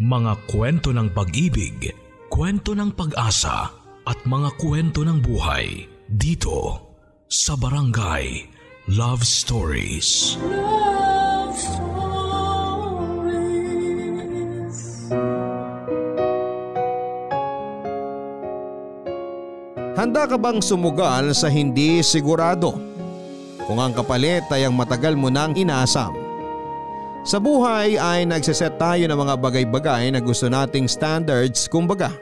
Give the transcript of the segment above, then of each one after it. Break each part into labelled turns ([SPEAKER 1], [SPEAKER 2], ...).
[SPEAKER 1] Mga kwento ng pag-ibig, kwento ng pag-asa at mga kwento ng buhay dito sa Barangay Love Stories. Love Stories.
[SPEAKER 2] Handa ka bang sumugal sa hindi sigurado? Kung ang kapalit ay ang matagal mo nang inaasam sa buhay ay nagsiset tayo ng mga bagay-bagay na gusto nating standards kumbaga.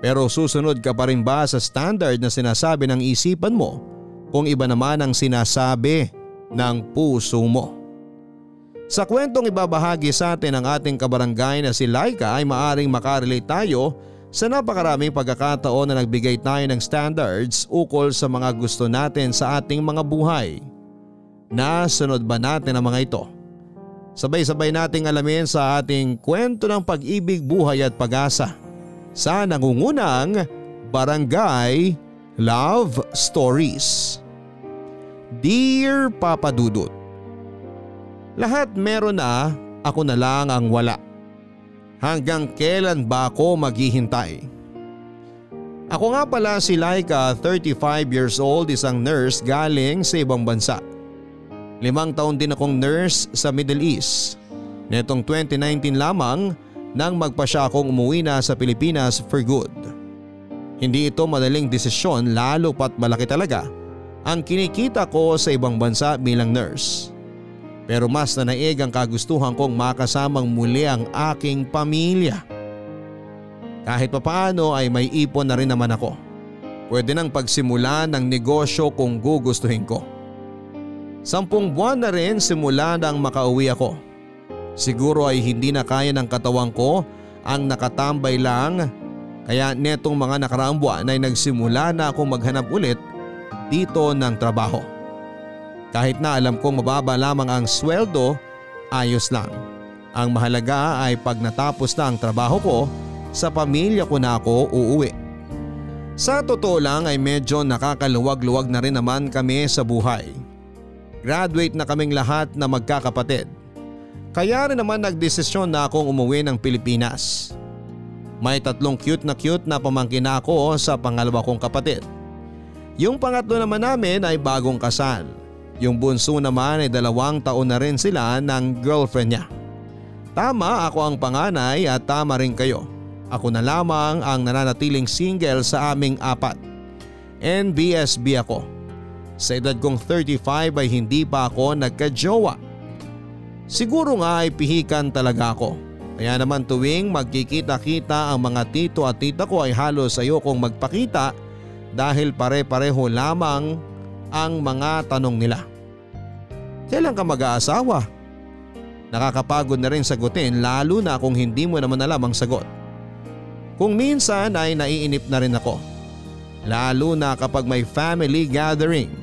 [SPEAKER 2] Pero susunod ka pa rin ba sa standard na sinasabi ng isipan mo kung iba naman ang sinasabi ng puso mo? Sa kwentong ibabahagi sa atin ng ating kabarangay na si Laika ay maaring makarelate tayo sa napakaraming pagkakataon na nagbigay tayo ng standards ukol sa mga gusto natin sa ating mga buhay. Nasunod ba natin ang mga ito? Sabay-sabay nating alamin sa ating kwento ng pag-ibig, buhay at pag-asa sa nangungunang Barangay Love Stories. Dear Papa Dudut, Lahat meron na, ako na lang ang wala. Hanggang kailan ba ako maghihintay? Ako nga pala si Laika, 35 years old, isang nurse galing sa ibang bansa. Limang taon din akong nurse sa Middle East. Netong 2019 lamang nang magpa siya akong umuwi na sa Pilipinas for good. Hindi ito madaling desisyon lalo pat malaki talaga ang kinikita ko sa ibang bansa bilang nurse. Pero mas na naig ang kagustuhan kong makasamang muli ang aking pamilya. Kahit papaano ay may ipon na rin naman ako. Pwede nang pagsimula ng negosyo kung gugustuhin ko. Sampung buwan na rin simula nang makauwi ako. Siguro ay hindi na kaya ng katawan ko ang nakatambay lang kaya netong mga nakaraang buwan ay nagsimula na akong maghanap ulit dito ng trabaho. Kahit na alam kong mababa lamang ang sweldo, ayos lang. Ang mahalaga ay pag natapos na ang trabaho ko, sa pamilya ko na ako uuwi. Sa totoo lang ay medyo nakakaluwag-luwag na rin naman kami sa buhay. Graduate na kaming lahat na magkakapatid. Kaya rin naman nagdesisyon na akong umuwi ng Pilipinas. May tatlong cute na cute na pamangkin ako sa pangalawa kong kapatid. Yung pangatlo naman namin ay bagong kasal. Yung bunso naman ay dalawang taon na rin sila ng girlfriend niya. Tama ako ang panganay at tama rin kayo. Ako na lamang ang nananatiling single sa aming apat. NBSB ako. Sa edad kong 35 ay hindi pa ako nagka-jowa. Siguro nga ay pihikan talaga ako. Kaya naman tuwing magkikita-kita ang mga tito at tita ko ay halos ayokong magpakita dahil pare-pareho lamang ang mga tanong nila. Kailan ka mag-aasawa? Nakakapagod na rin sagutin lalo na kung hindi mo naman alam ang sagot. Kung minsan ay naiinip na rin ako. Lalo na kapag may family gathering.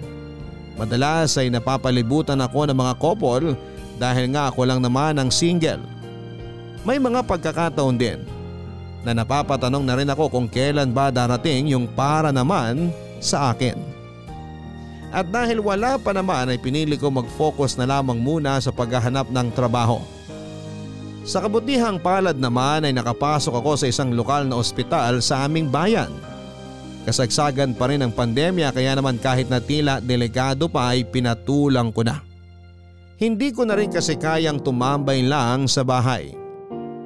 [SPEAKER 2] Madalas ay napapalibutan ako ng mga couple dahil nga ako lang naman ang single. May mga pagkakataon din na napapatanong na rin ako kung kailan ba darating yung para naman sa akin. At dahil wala pa naman ay pinili ko mag-focus na lamang muna sa paghahanap ng trabaho. Sa kabutihang palad naman ay nakapasok ako sa isang lokal na ospital sa aming bayan. Kasagsagan pa rin ang pandemya kaya naman kahit na tila delikado pa ay pinatulang ko na. Hindi ko na rin kasi kayang tumambay lang sa bahay.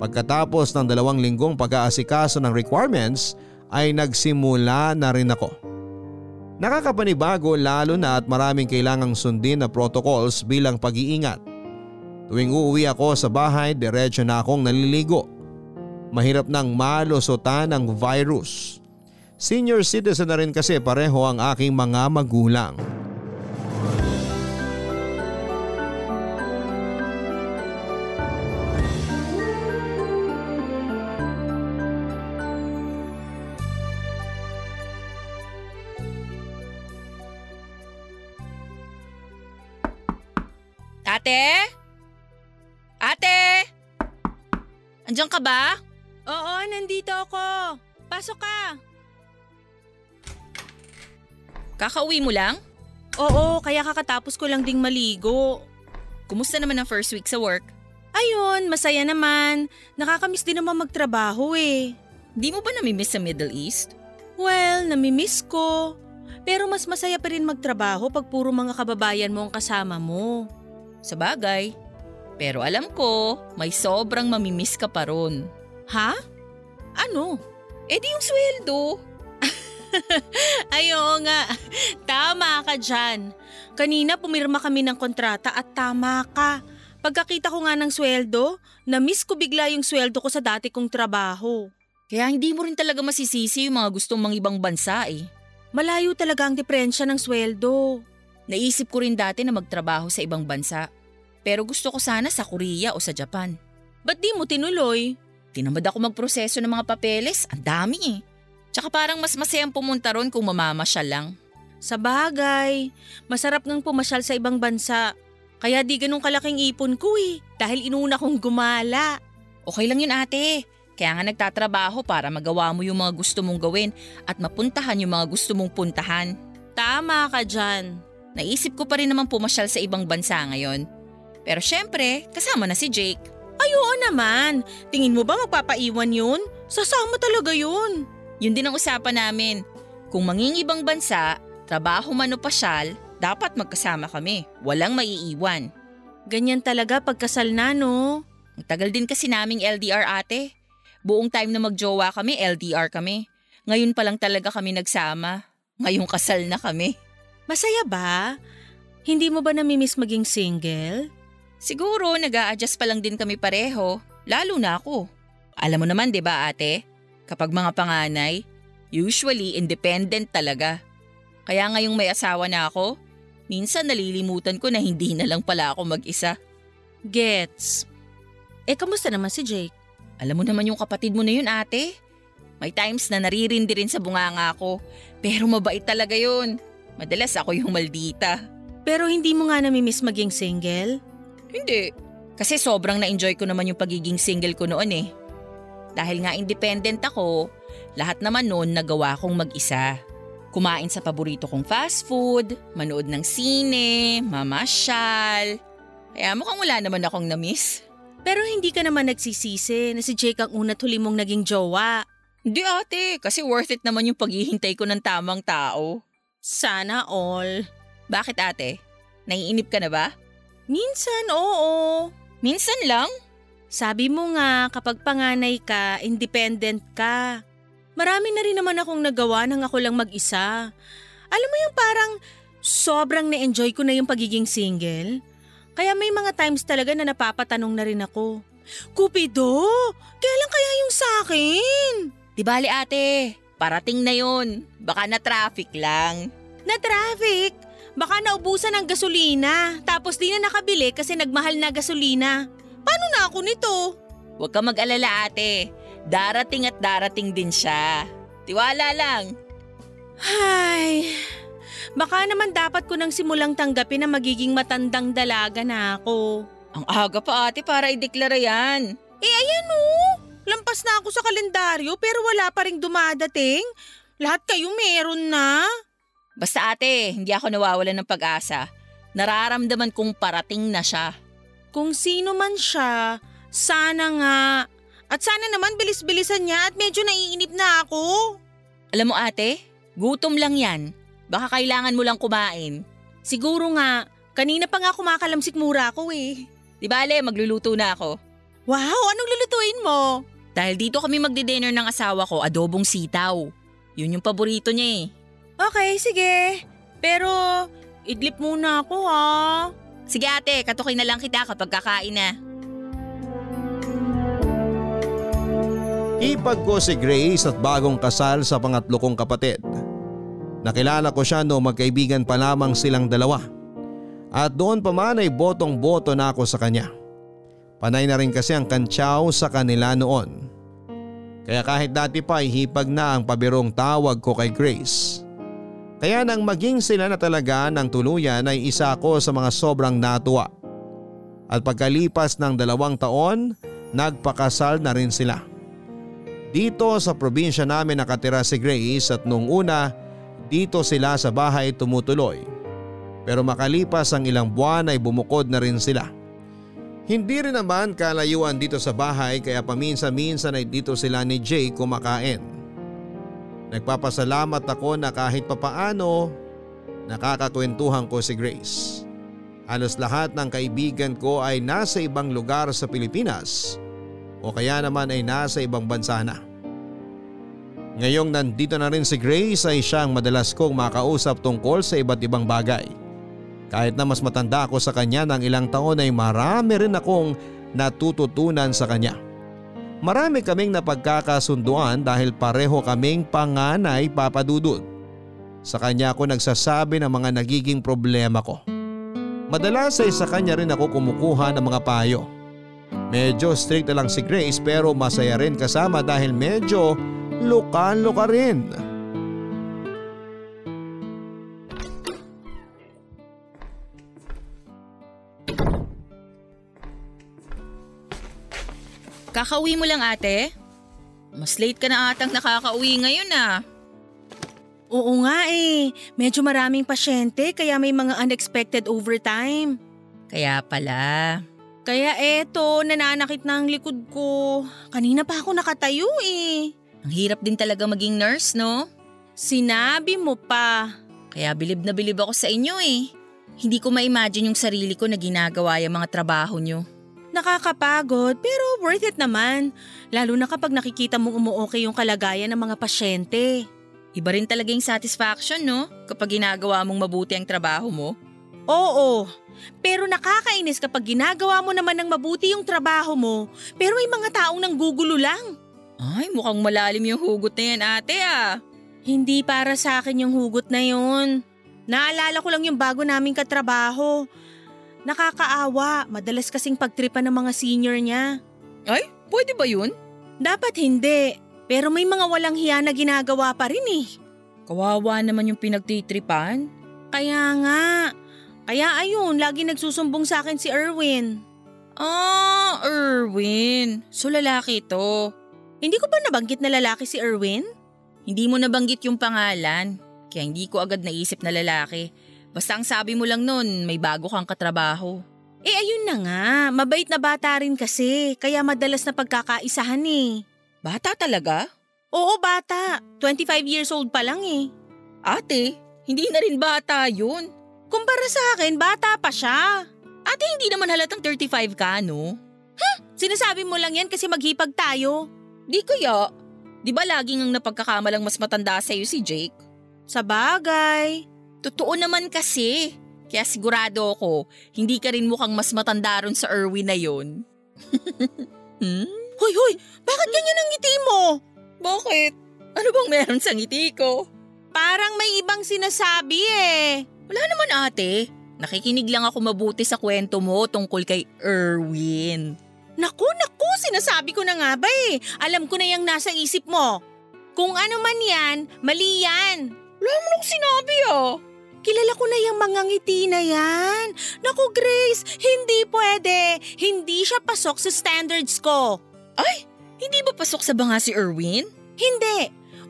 [SPEAKER 2] Pagkatapos ng dalawang linggong pag-aasikaso ng requirements ay nagsimula na rin ako. Nakakapanibago lalo na at maraming kailangang sundin na protocols bilang pag-iingat. Tuwing uuwi ako sa bahay, diretso na akong naliligo. Mahirap nang malusutan ng virus. Senior citizen na rin kasi pareho ang aking mga magulang.
[SPEAKER 3] Ate? Ate? Andiyan ka ba?
[SPEAKER 4] Oo, nandito ako. Pasok ka.
[SPEAKER 3] Kakauwi mo lang?
[SPEAKER 4] Oo, kaya kakatapos ko lang ding maligo.
[SPEAKER 3] Kumusta naman ang first week sa work?
[SPEAKER 4] Ayun, masaya naman. Nakakamiss din naman magtrabaho eh.
[SPEAKER 3] Di mo ba namimiss sa Middle East?
[SPEAKER 4] Well, namimiss ko. Pero mas masaya pa rin magtrabaho pag puro mga kababayan mo ang kasama mo.
[SPEAKER 3] Sa bagay. Pero alam ko, may sobrang mamimiss ka pa ron.
[SPEAKER 4] Ha? Ano?
[SPEAKER 3] Eh di yung sweldo.
[SPEAKER 4] Ay, oo nga. Tama ka dyan. Kanina pumirma kami ng kontrata at tama ka. Pagkakita ko nga ng sweldo, na-miss ko bigla yung sweldo ko sa dati kong trabaho.
[SPEAKER 3] Kaya hindi mo rin talaga masisisi yung mga gustong mga ibang bansa eh.
[SPEAKER 4] Malayo talaga ang diferensya ng sweldo.
[SPEAKER 3] Naisip ko rin dati na magtrabaho sa ibang bansa. Pero gusto ko sana sa Korea o sa Japan.
[SPEAKER 4] Ba't di mo tinuloy?
[SPEAKER 3] Tinamad ako magproseso ng mga papeles. Ang dami eh. Tsaka parang mas masayang pumunta ron kung mamamasyal lang.
[SPEAKER 4] Sa bagay, masarap ngang pumasyal sa ibang bansa. Kaya di ganun kalaking ipon ko eh, dahil inuna kong gumala.
[SPEAKER 3] Okay lang yun ate. Kaya nga nagtatrabaho para magawa mo yung mga gusto mong gawin at mapuntahan yung mga gusto mong puntahan.
[SPEAKER 4] Tama ka dyan.
[SPEAKER 3] Naisip ko pa rin naman pumasyal sa ibang bansa ngayon. Pero syempre, kasama na si Jake.
[SPEAKER 4] Ay naman. Tingin mo ba magpapaiwan yun? Sasama talaga yun.
[SPEAKER 3] Yun din ang usapan namin. Kung mangingibang bansa, trabaho man o pasyal, dapat magkasama kami. Walang maiiwan.
[SPEAKER 4] Ganyan talaga pagkasal na no?
[SPEAKER 3] Ang tagal din kasi naming LDR ate. Buong time na magjowa kami, LDR kami. Ngayon pa lang talaga kami nagsama. Ngayong kasal na kami.
[SPEAKER 4] Masaya ba? Hindi mo ba namimiss maging single?
[SPEAKER 3] Siguro nag adjust pa lang din kami pareho, lalo na ako. Alam mo naman 'di ba ate? Kapag mga panganay, usually independent talaga. Kaya ngayong may asawa na ako, minsan nalilimutan ko na hindi na lang pala ako mag-isa.
[SPEAKER 4] Gets. Eh kamusta naman si Jake?
[SPEAKER 3] Alam mo naman yung kapatid mo na yun ate. May times na naririndi rin sa bunganga ko, pero mabait talaga yun. Madalas ako yung maldita.
[SPEAKER 4] Pero hindi mo nga namimiss maging single?
[SPEAKER 3] Hindi. Kasi sobrang na-enjoy ko naman yung pagiging single ko noon eh. Dahil nga independent ako, lahat naman noon nagawa kong mag-isa. Kumain sa paborito kong fast food, manood ng sine, mamasyal. Kaya mukhang wala naman akong na-miss.
[SPEAKER 4] Pero hindi ka naman nagsisisi na si Jake ang una't huli mong naging jowa.
[SPEAKER 3] Hindi ate, kasi worth it naman yung paghihintay ko ng tamang tao.
[SPEAKER 4] Sana all.
[SPEAKER 3] Bakit ate? Naiinip ka na ba?
[SPEAKER 4] Minsan oo.
[SPEAKER 3] Minsan lang.
[SPEAKER 4] Sabi mo nga kapag panganay ka, independent ka. Marami na rin naman akong nagawa nang ako lang mag-isa. Alam mo yung parang sobrang na-enjoy ko na yung pagiging single. Kaya may mga times talaga na napapatanong na rin ako. Kupido, kailan kaya yung sa akin?
[SPEAKER 3] Di bali ate, parating na yon. Baka na traffic lang.
[SPEAKER 4] Na traffic? Baka naubusan ng gasolina, tapos di na nakabili kasi nagmahal na gasolina. Paano na ako nito?
[SPEAKER 3] Huwag ka mag-alala ate. Darating at darating din siya. Tiwala lang.
[SPEAKER 4] Ay, baka naman dapat ko nang simulang tanggapin na magiging matandang dalaga na ako.
[SPEAKER 3] Ang aga pa ate para ideklara yan.
[SPEAKER 4] Eh ayan oh, lampas na ako sa kalendaryo pero wala pa rin dumadating. Lahat kayo meron na.
[SPEAKER 3] Basta ate, hindi ako nawawalan ng pag-asa. Nararamdaman kong parating na siya.
[SPEAKER 4] Kung sino man siya, sana nga. At sana naman bilis-bilisan niya at medyo naiinip na ako.
[SPEAKER 3] Alam mo ate, gutom lang yan. Baka kailangan mo lang kumain.
[SPEAKER 4] Siguro nga, kanina pa nga kumakalamsik mura ako eh.
[SPEAKER 3] Di bale, magluluto na ako.
[SPEAKER 4] Wow, anong lulutuin mo?
[SPEAKER 3] Dahil dito kami magdi-dinner ng asawa ko, adobong sitaw. Yun yung paborito niya eh.
[SPEAKER 4] Okay, sige. Pero, idlip muna ako ha.
[SPEAKER 3] Sige ate, katukin na lang kita kapag kakain na.
[SPEAKER 2] Ipag ko si Grace at bagong kasal sa pangatlo kong kapatid. Nakilala ko siya no magkaibigan pa lamang silang dalawa. At doon pa man ay botong-boto na ako sa kanya. Panay na rin kasi ang kantsaw sa kanila noon. Kaya kahit dati pa ay hipag na ang pabirong tawag ko kay Grace. Kaya nang maging sila na talaga ng tuluyan ay isa ako sa mga sobrang natuwa. At pagkalipas ng dalawang taon, nagpakasal na rin sila. Dito sa probinsya namin nakatira si Grace at nung una dito sila sa bahay tumutuloy. Pero makalipas ang ilang buwan ay bumukod na rin sila. Hindi rin naman kalayuan dito sa bahay kaya paminsan-minsan ay dito sila ni Jay kumakain. Nagpapasalamat ako na kahit papaano nakakakwentuhan ko si Grace. Halos lahat ng kaibigan ko ay nasa ibang lugar sa Pilipinas o kaya naman ay nasa ibang bansa na. Ngayong nandito na rin si Grace ay siyang madalas kong makausap tungkol sa iba't ibang bagay. Kahit na mas matanda ako sa kanya ng ilang taon ay marami rin akong natututunan sa kanya. Marami kaming napagkakasunduan dahil pareho kaming panganay papadudod. Sa kanya ako nagsasabi ng mga nagiging problema ko. Madalas ay sa kanya rin ako kumukuha ng mga payo. Medyo strict lang si Grace pero masaya rin kasama dahil medyo luka-luka rin.
[SPEAKER 3] Kakauwi mo lang ate? Mas late ka na atang nakakauwi ngayon ah.
[SPEAKER 4] Oo nga eh, medyo maraming pasyente kaya may mga unexpected overtime.
[SPEAKER 3] Kaya pala.
[SPEAKER 4] Kaya eto, nananakit na ang likod ko. Kanina pa ako nakatayo eh.
[SPEAKER 3] Ang hirap din talaga maging nurse no?
[SPEAKER 4] Sinabi mo pa.
[SPEAKER 3] Kaya bilib na bilib ako sa inyo eh. Hindi ko ma-imagine yung sarili ko na ginagawa yung mga trabaho nyo.
[SPEAKER 4] Nakakapagod pero worth it naman. Lalo na kapag nakikita mong umuokay yung kalagayan ng mga pasyente.
[SPEAKER 3] Iba rin talaga yung satisfaction no? Kapag ginagawa mong mabuti ang trabaho mo.
[SPEAKER 4] Oo, pero nakakainis kapag ginagawa mo naman ng mabuti yung trabaho mo pero may mga taong nanggugulo lang.
[SPEAKER 3] Ay, mukhang malalim yung hugot na yan ate ah.
[SPEAKER 4] Hindi para sa akin yung hugot na yun. Naalala ko lang yung bago naming katrabaho. Nakakaawa, madalas kasing pagtripan ng mga senior niya.
[SPEAKER 3] Ay, pwede ba yun?
[SPEAKER 4] Dapat hindi, pero may mga walang hiya na ginagawa pa rin eh.
[SPEAKER 3] Kawawa naman yung pinagtitripan.
[SPEAKER 4] Kaya nga, kaya ayun, lagi nagsusumbong sa akin si Erwin.
[SPEAKER 3] Ah, Erwin. So lalaki to.
[SPEAKER 4] Hindi ko ba nabanggit na lalaki si Erwin?
[SPEAKER 3] Hindi mo nabanggit yung pangalan, kaya hindi ko agad naisip na lalaki. Basta ang sabi mo lang nun, may bago kang katrabaho.
[SPEAKER 4] Eh ayun na nga, mabait na bata rin kasi, kaya madalas na pagkakaisahan eh.
[SPEAKER 3] Bata talaga?
[SPEAKER 4] Oo bata, 25 years old pa lang eh.
[SPEAKER 3] Ate, hindi na rin bata yun.
[SPEAKER 4] Kumpara sa akin, bata pa siya.
[SPEAKER 3] Ate, hindi naman halatang 35 ka, no?
[SPEAKER 4] Huh? Sinasabi mo lang yan kasi maghipag tayo.
[SPEAKER 3] Di kaya. Di ba laging ang napagkakamalang mas matanda sa'yo si Jake?
[SPEAKER 4] Sa bagay.
[SPEAKER 3] Totoo naman kasi. Kaya sigurado ako, hindi ka rin mukhang mas matanda ron sa Erwin na yon.
[SPEAKER 4] hmm? Hoy, hoy! Bakit ganyan ang ngiti mo?
[SPEAKER 3] Bakit? Ano bang meron sa ngiti ko?
[SPEAKER 4] Parang may ibang sinasabi eh.
[SPEAKER 3] Wala naman ate. Nakikinig lang ako mabuti sa kwento mo tungkol kay Erwin.
[SPEAKER 4] Naku, naku, sinasabi ko na nga ba eh. Alam ko na yung nasa isip mo. Kung ano man yan, mali yan.
[SPEAKER 3] Wala mo nang sinabi ah.
[SPEAKER 4] Kilala ko na yung mga ngiti na yan. Naku Grace, hindi pwede. Hindi siya pasok sa standards ko.
[SPEAKER 3] Ay, hindi ba pasok sa banga si Erwin?
[SPEAKER 4] Hindi.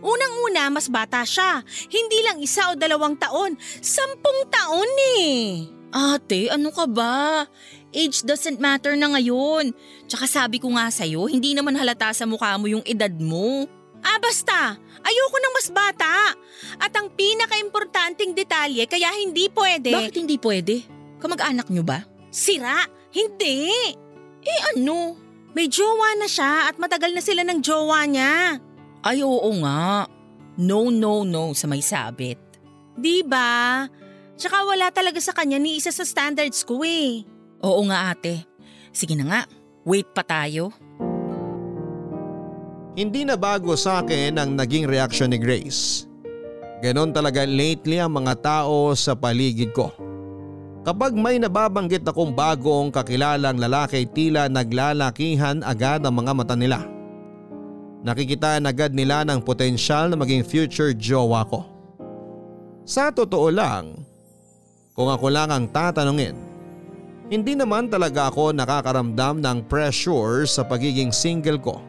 [SPEAKER 4] Unang-una, mas bata siya. Hindi lang isa o dalawang taon. Sampung taon eh.
[SPEAKER 3] Ate, ano ka ba? Age doesn't matter na ngayon. Tsaka sabi ko nga sa'yo, hindi naman halata sa mukha mo yung edad mo.
[SPEAKER 4] Ah basta, ayoko ng mas bata. At ang pinaka-importanting detalye kaya hindi pwede.
[SPEAKER 3] Bakit hindi pwede? Kamag-anak nyo ba?
[SPEAKER 4] Sira? Hindi.
[SPEAKER 3] Eh ano?
[SPEAKER 4] May jowa na siya at matagal na sila ng jowa niya.
[SPEAKER 3] Ay oo nga. No, no, no sa may sabit.
[SPEAKER 4] Di ba? Tsaka wala talaga sa kanya ni isa sa standards ko eh.
[SPEAKER 3] Oo nga ate. Sige na nga, wait pa tayo.
[SPEAKER 2] Hindi na bago sa akin ang naging reaksyon ni Grace. Ganon talaga lately ang mga tao sa paligid ko. Kapag may nababanggit akong bagong kakilalang lalaki tila naglalakihan agad ang mga mata nila. Nakikitaan agad nila ng potensyal na maging future jowa ko. Sa totoo lang, kung ako lang ang tatanungin, hindi naman talaga ako nakakaramdam ng pressure sa pagiging single ko.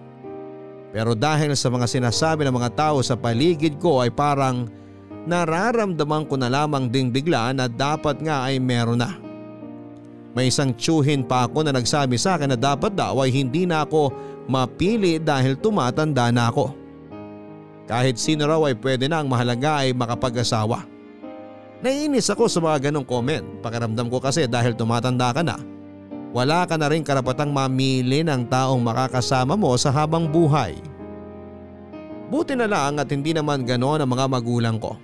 [SPEAKER 2] Pero dahil sa mga sinasabi ng mga tao sa paligid ko ay parang nararamdaman ko na lamang ding bigla na dapat nga ay meron na. May isang tsuhin pa ako na nagsabi sa akin na dapat daw ay hindi na ako mapili dahil tumatanda na ako. Kahit sino raw ay pwede na ang mahalaga ay makapag-asawa. Naiinis ako sa mga ganong comment. Pakiramdam ko kasi dahil tumatanda ka na. Wala ka na rin karapatang mamili ng taong makakasama mo sa habang buhay. Buti na lang at hindi naman ganoon ang mga magulang ko.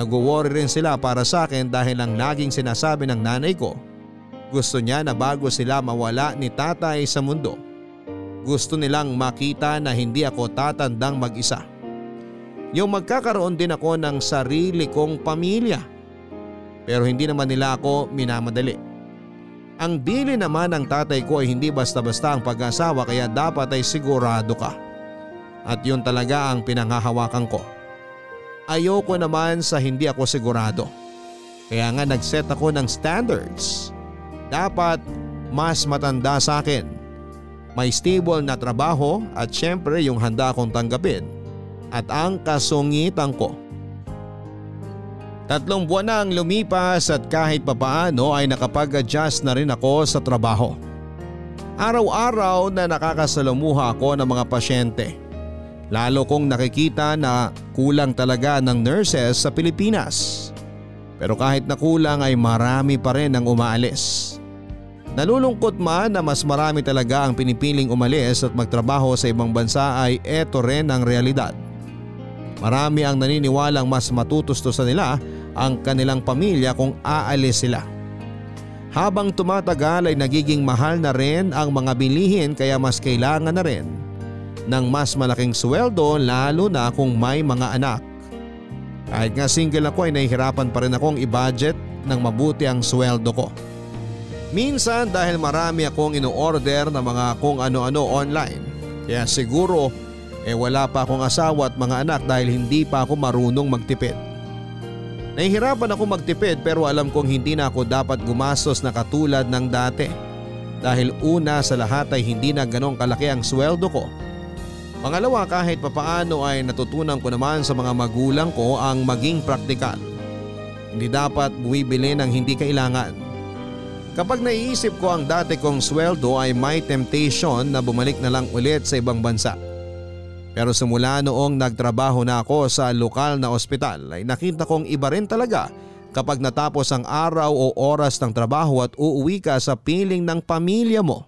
[SPEAKER 2] Nag-worry rin sila para sa akin dahil ang laging sinasabi ng nanay ko gusto niya na bago sila mawala ni tatay sa mundo. Gusto nilang makita na hindi ako tatandang mag-isa. Yung magkakaroon din ako ng sarili kong pamilya. Pero hindi naman nila ako minamadali. Ang dili naman ng tatay ko ay hindi basta-basta ang pag-asawa kaya dapat ay sigurado ka. At yun talaga ang pinanghahawakan ko. Ayoko naman sa hindi ako sigurado. Kaya nga nag-set ako ng standards dapat mas matanda sa akin. May stable na trabaho at syempre yung handa akong tanggapin at ang kasungitan ko. Tatlong buwan na ang lumipas at kahit papaano ay nakapag-adjust na rin ako sa trabaho. Araw-araw na nakakasalamuha ako ng mga pasyente. Lalo kong nakikita na kulang talaga ng nurses sa Pilipinas. Pero kahit na kulang ay marami pa rin ang umaalis. Nalulungkot man na mas marami talaga ang pinipiling umalis at magtrabaho sa ibang bansa ay eto rin ang realidad. Marami ang naniniwalang mas matutusto sa nila ang kanilang pamilya kung aalis sila. Habang tumatagal ay nagiging mahal na rin ang mga bilihin kaya mas kailangan na rin ng mas malaking sweldo lalo na kung may mga anak. Kahit nga single ako ay nahihirapan pa rin akong i-budget ng mabuti ang sweldo ko. Minsan dahil marami akong ino-order na mga kung ano-ano online. Kaya siguro eh wala pa akong asawa at mga anak dahil hindi pa ako marunong magtipid. Nahihirapan ako magtipid pero alam kong hindi na ako dapat gumastos na katulad ng dati. Dahil una sa lahat ay hindi na ganong kalaki ang sweldo ko. Pangalawa kahit papaano ay natutunan ko naman sa mga magulang ko ang maging praktikal. Hindi dapat buwibili ng hindi kailangan Kapag naiisip ko ang dati kong sweldo ay may temptation na bumalik na lang ulit sa ibang bansa. Pero simula noong nagtrabaho na ako sa lokal na ospital ay nakita kong iba rin talaga kapag natapos ang araw o oras ng trabaho at uuwi ka sa piling ng pamilya mo.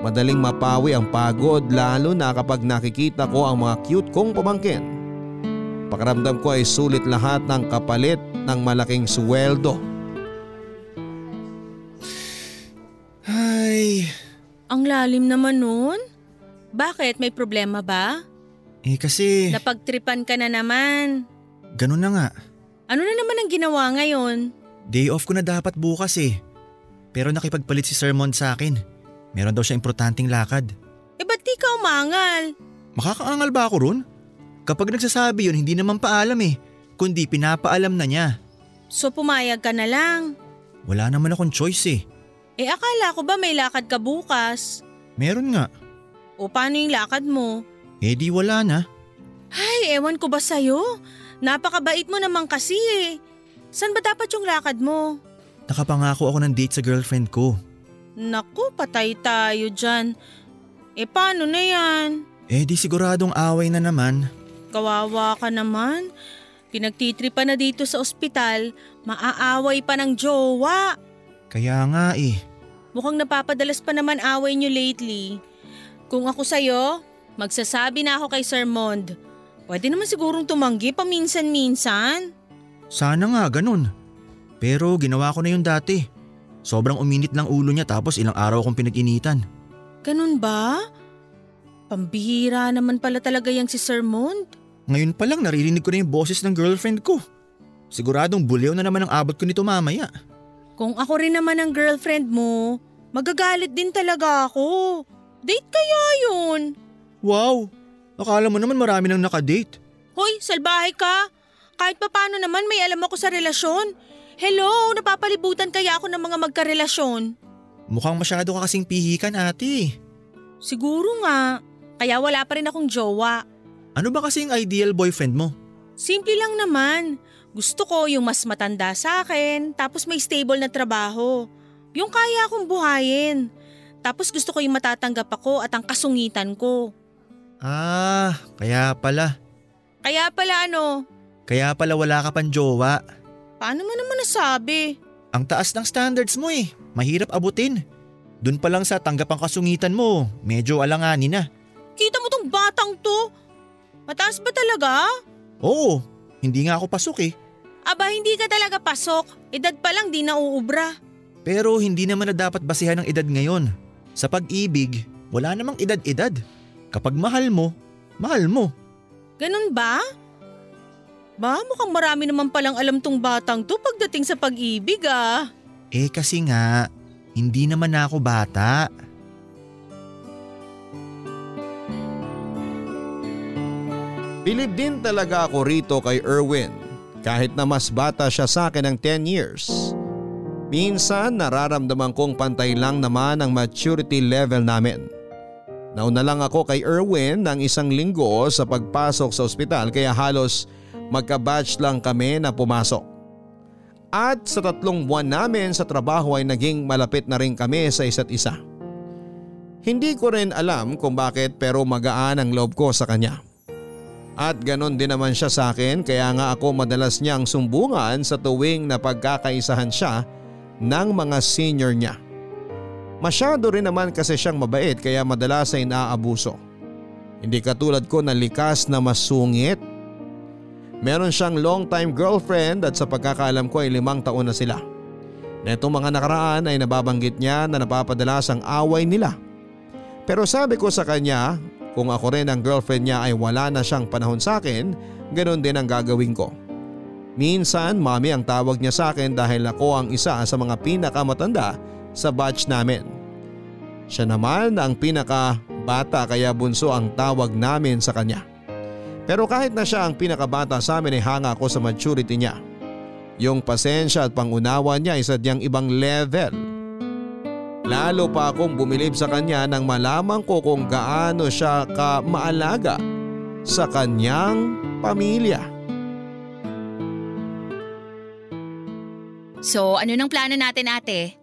[SPEAKER 2] Madaling mapawi ang pagod lalo na kapag nakikita ko ang mga cute kong pamangkin. Pakiramdam ko ay sulit lahat ng kapalit ng malaking sweldo.
[SPEAKER 5] Ay.
[SPEAKER 4] Ang lalim naman nun. Bakit? May problema ba?
[SPEAKER 5] Eh kasi…
[SPEAKER 4] Napagtripan ka na naman.
[SPEAKER 5] Ganun na nga.
[SPEAKER 4] Ano na naman ang ginawa ngayon?
[SPEAKER 5] Day off ko na dapat bukas eh. Pero nakipagpalit si Sir Mond sa akin. Meron daw siya importanteng lakad.
[SPEAKER 4] Eh ba't di ka umangal?
[SPEAKER 5] Makakaangal ba ako ron? Kapag nagsasabi yun, hindi naman paalam eh. Kundi pinapaalam na niya.
[SPEAKER 4] So pumayag ka na lang?
[SPEAKER 5] Wala naman akong choice eh.
[SPEAKER 4] Eh akala ko ba may lakad ka bukas?
[SPEAKER 5] Meron nga.
[SPEAKER 4] O paano yung lakad mo?
[SPEAKER 5] Eh di wala na.
[SPEAKER 4] Ay, ewan ko ba sa'yo? Napakabait mo naman kasi eh. San ba dapat yung lakad mo?
[SPEAKER 5] Nakapangako ako ng date sa girlfriend ko.
[SPEAKER 4] Naku, patay tayo dyan. Eh paano na yan?
[SPEAKER 5] Eh di siguradong away na naman.
[SPEAKER 4] Kawawa ka naman. Pinagtitripa na dito sa ospital, maaaway pa ng jowa.
[SPEAKER 5] Kaya nga eh.
[SPEAKER 4] Mukhang napapadalas pa naman away niyo lately. Kung ako sa'yo, magsasabi na ako kay Sir Mond. Pwede naman sigurong tumanggi paminsan-minsan.
[SPEAKER 5] Sana nga ganun. Pero ginawa ko na yun dati. Sobrang uminit lang ulo niya tapos ilang araw kong pinag-initan.
[SPEAKER 4] Ganun ba? Pambihira naman pala talaga yung si Sir Mond.
[SPEAKER 5] Ngayon pa lang naririnig ko na yung boses ng girlfriend ko. Siguradong buliw na naman ang abot ko nito mamaya.
[SPEAKER 4] Kung ako rin naman ang girlfriend mo, magagalit din talaga ako. Date kaya yun?
[SPEAKER 5] Wow! Akala mo naman marami nang nakadate.
[SPEAKER 4] Hoy, salbahe ka! Kahit paano naman may alam ako sa relasyon. Hello, napapalibutan kaya ako ng mga magkarelasyon.
[SPEAKER 5] Mukhang masyado ka kasing pihikan ate.
[SPEAKER 4] Siguro nga, kaya wala pa rin akong jowa.
[SPEAKER 5] Ano ba kasing ideal boyfriend mo?
[SPEAKER 4] Simple lang naman. Gusto ko yung mas matanda sa akin tapos may stable na trabaho. Yung kaya akong buhayin. Tapos gusto ko yung matatanggap ako at ang kasungitan ko.
[SPEAKER 5] Ah, kaya pala.
[SPEAKER 4] Kaya pala ano,
[SPEAKER 5] Kaya pala wala ka pang jowa.
[SPEAKER 4] Paano mo naman nasabi?
[SPEAKER 5] Ang taas ng standards mo eh. Mahirap abutin. Doon pa lang sa tanggap ang kasungitan mo, medyo alanganin na.
[SPEAKER 4] Kita mo tong batang to? Mataas ba talaga?
[SPEAKER 5] Oo, hindi nga ako pasok eh.
[SPEAKER 4] Aba, hindi ka talaga pasok. Edad pa lang di nauubra.
[SPEAKER 5] Pero hindi naman na dapat basihan ng edad ngayon. Sa pag-ibig, wala namang edad-edad. Kapag mahal mo, mahal mo.
[SPEAKER 4] Ganun ba? Ba, mukhang marami naman palang alam tong batang to pagdating sa pag-ibig ah.
[SPEAKER 5] Eh kasi nga, hindi naman na ako bata.
[SPEAKER 2] Bilib din talaga ako rito kay Erwin kahit na mas bata siya sa akin ng 10 years. Minsan nararamdaman kong pantay lang naman ang maturity level namin. Nauna lang ako kay Erwin ng isang linggo sa pagpasok sa ospital kaya halos magka-batch lang kami na pumasok. At sa tatlong buwan namin sa trabaho ay naging malapit na rin kami sa isa't isa. Hindi ko rin alam kung bakit pero magaan ang loob ko sa kanya. At ganon din naman siya sa akin kaya nga ako madalas niyang sumbungan sa tuwing na pagkakaisahan siya ng mga senior niya. Masyado rin naman kasi siyang mabait kaya madalas ay naaabuso. Hindi katulad ko na likas na masungit. Meron siyang long time girlfriend at sa pagkakaalam ko ay limang taon na sila. Netong mga nakaraan ay nababanggit niya na napapadalas ang away nila. Pero sabi ko sa kanya kung ako rin ang girlfriend niya ay wala na siyang panahon sa akin, ganun din ang gagawin ko. Minsan mami ang tawag niya sa akin dahil ako ang isa sa mga pinakamatanda sa batch namin. Siya naman ang pinaka bata kaya bunso ang tawag namin sa kanya. Pero kahit na siya ang pinakabata sa amin ay hanga ako sa maturity niya. Yung pasensya at pangunawa niya ay sadyang ibang level. Lalo pa akong bumilib sa kanya nang malaman ko kung gaano siya ka maalaga sa kanyang pamilya.
[SPEAKER 3] So ano nang plano natin ate?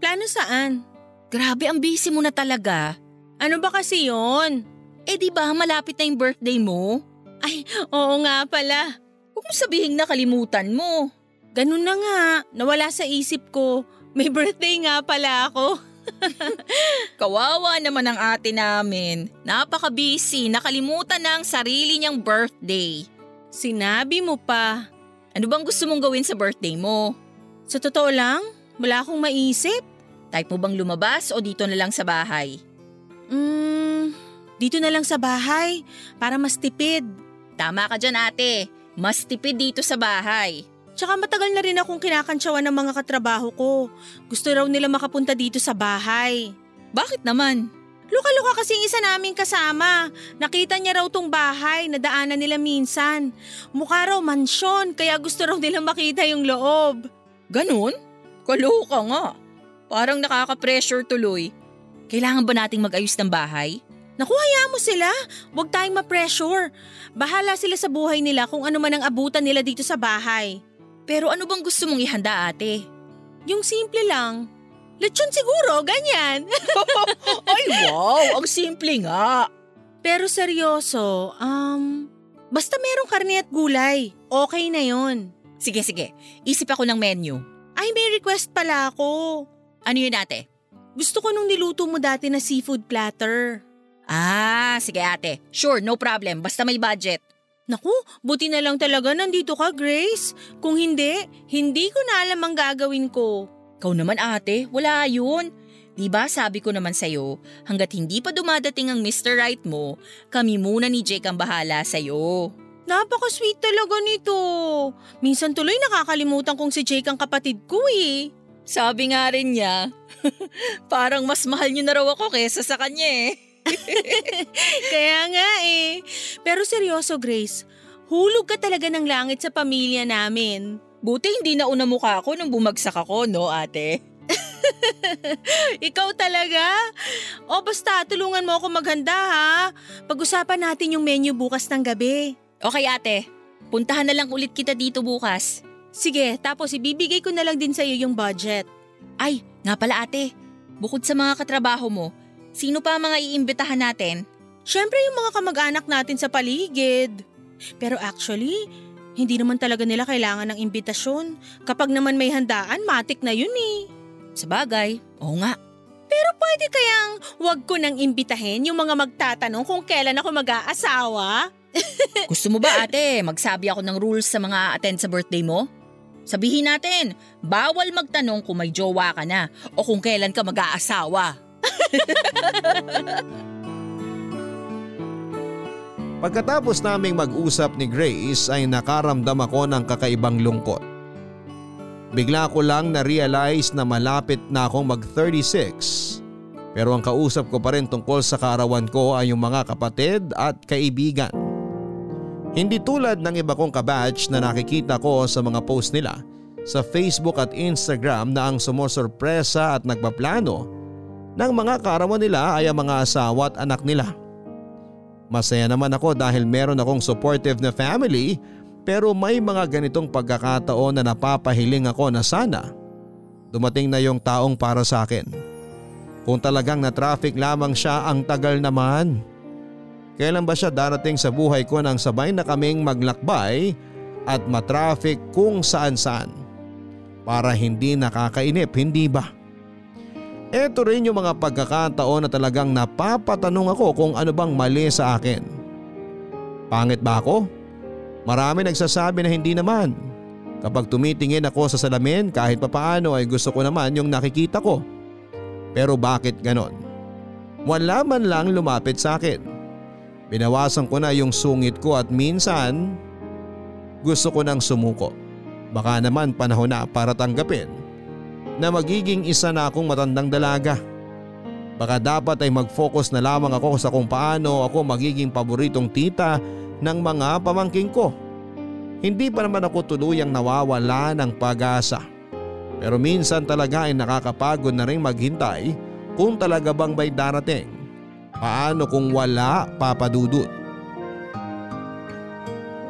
[SPEAKER 4] Plano saan?
[SPEAKER 3] Grabe ang busy mo na talaga.
[SPEAKER 4] Ano ba kasi yon?
[SPEAKER 3] Eh di ba malapit na yung birthday mo?
[SPEAKER 4] Ay, oo nga pala.
[SPEAKER 3] Huwag mo sabihin nakalimutan mo.
[SPEAKER 4] Ganun na nga, nawala sa isip ko. May birthday nga pala ako.
[SPEAKER 3] Kawawa naman ang ate namin. Napaka-busy, nakalimutan na ang sarili niyang birthday.
[SPEAKER 4] Sinabi mo pa.
[SPEAKER 3] Ano bang gusto mong gawin sa birthday mo?
[SPEAKER 4] Sa totoo lang, wala akong maisip.
[SPEAKER 3] Type mo bang lumabas o dito na lang sa bahay?
[SPEAKER 4] Hmm, dito na lang sa bahay para mas tipid.
[SPEAKER 3] Tama ka dyan ate. Mas tipid dito sa bahay.
[SPEAKER 4] Tsaka matagal na rin akong kinakantsawan ng mga katrabaho ko. Gusto raw nila makapunta dito sa bahay.
[SPEAKER 3] Bakit naman?
[SPEAKER 4] Luka-luka kasi isa naming kasama. Nakita niya raw tong bahay na daanan nila minsan. Mukha raw mansyon kaya gusto raw nilang makita yung loob.
[SPEAKER 3] Ganun? Kaloka nga. Parang nakaka-pressure tuloy. Kailangan ba nating mag-ayos ng bahay?
[SPEAKER 4] Naku, hayaan mo sila. Huwag tayong ma-pressure. Bahala sila sa buhay nila kung ano man ang abutan nila dito sa bahay.
[SPEAKER 3] Pero ano bang gusto mong ihanda ate?
[SPEAKER 4] Yung simple lang. Lechon siguro, ganyan.
[SPEAKER 3] Ay wow, ang simple nga.
[SPEAKER 4] Pero seryoso, um, basta merong karne at gulay, okay na yon.
[SPEAKER 3] Sige sige, isip ako ng menu.
[SPEAKER 4] Ay, may request pala ako.
[SPEAKER 3] Ano yun ate?
[SPEAKER 4] Gusto ko nung niluto mo dati na seafood platter.
[SPEAKER 3] Ah, sige ate. Sure, no problem. Basta may budget.
[SPEAKER 4] Naku, buti na lang talaga nandito ka, Grace. Kung hindi, hindi ko na alam ang gagawin ko.
[SPEAKER 3] Kau naman ate, wala yun. Diba sabi ko naman sa'yo, hanggat hindi pa dumadating ang Mr. Right mo, kami muna ni Jake ang bahala sa'yo.
[SPEAKER 4] Napaka-sweet talaga nito. Minsan tuloy nakakalimutan kong si Jake ang kapatid ko eh.
[SPEAKER 3] Sabi nga rin niya, parang mas mahal niyo na raw ako kesa sa kanya eh.
[SPEAKER 4] Kaya nga eh. Pero seryoso Grace, hulog ka talaga ng langit sa pamilya namin.
[SPEAKER 3] Buti hindi na una mukha ako nung bumagsak ako, no ate?
[SPEAKER 4] Ikaw talaga? O basta tulungan mo ako maghanda ha. Pag-usapan natin yung menu bukas ng gabi.
[SPEAKER 3] Okay ate, puntahan na lang ulit kita dito bukas.
[SPEAKER 4] Sige, tapos ibibigay ko na lang din sa iyo yung budget.
[SPEAKER 3] Ay, nga pala ate. Bukod sa mga katrabaho mo, sino pa ang mga iimbitahan natin?
[SPEAKER 4] Siyempre yung mga kamag-anak natin sa paligid. Pero actually, hindi naman talaga nila kailangan ng imbitasyon. Kapag naman may handaan, matik na yun eh.
[SPEAKER 3] Sa bagay, oo nga.
[SPEAKER 4] Pero pwede kayang wag ko nang imbitahin yung mga magtatanong kung kailan ako mag-aasawa?
[SPEAKER 3] Gusto mo ba ate, magsabi ako ng rules sa mga attend sa birthday mo? Sabihin natin, bawal magtanong kung may jowa ka na o kung kailan ka mag-aasawa.
[SPEAKER 2] Pagkatapos naming mag-usap ni Grace ay nakaramdam ako ng kakaibang lungkot. Bigla ko lang na-realize na malapit na akong mag-36 pero ang kausap ko pa rin tungkol sa kaarawan ko ay yung mga kapatid at kaibigan. Hindi tulad ng iba kong kabatch na nakikita ko sa mga post nila sa Facebook at Instagram na ang sumusurpresa at nagpaplano ng mga kaarawan nila ay ang mga asawa at anak nila. Masaya naman ako dahil meron akong supportive na family pero may mga ganitong pagkakataon na napapahiling ako na sana dumating na yung taong para sa akin. Kung talagang na traffic lamang siya ang tagal naman. Kailan ba siya darating sa buhay ko nang sabay na kaming maglakbay at matraffic kung saan saan? Para hindi nakakainip, hindi ba? Ito rin yung mga pagkakataon na talagang napapatanong ako kung ano bang mali sa akin. Pangit ba ako? Marami nagsasabi na hindi naman. Kapag tumitingin ako sa salamin kahit papaano ay gusto ko naman yung nakikita ko. Pero bakit ganon? Wala man lang lumapit sa akin. Binawasan ko na yung sungit ko at minsan gusto ko nang sumuko. Baka naman panahon na para tanggapin na magiging isa na akong matandang dalaga. Baka dapat ay mag-focus na lamang ako sa kung paano ako magiging paboritong tita ng mga pamangking ko. Hindi pa naman ako tuluyang nawawala ng pag-asa. Pero minsan talaga ay nakakapagod na rin maghintay kung talaga bang may darating. Paano kung wala papadudot?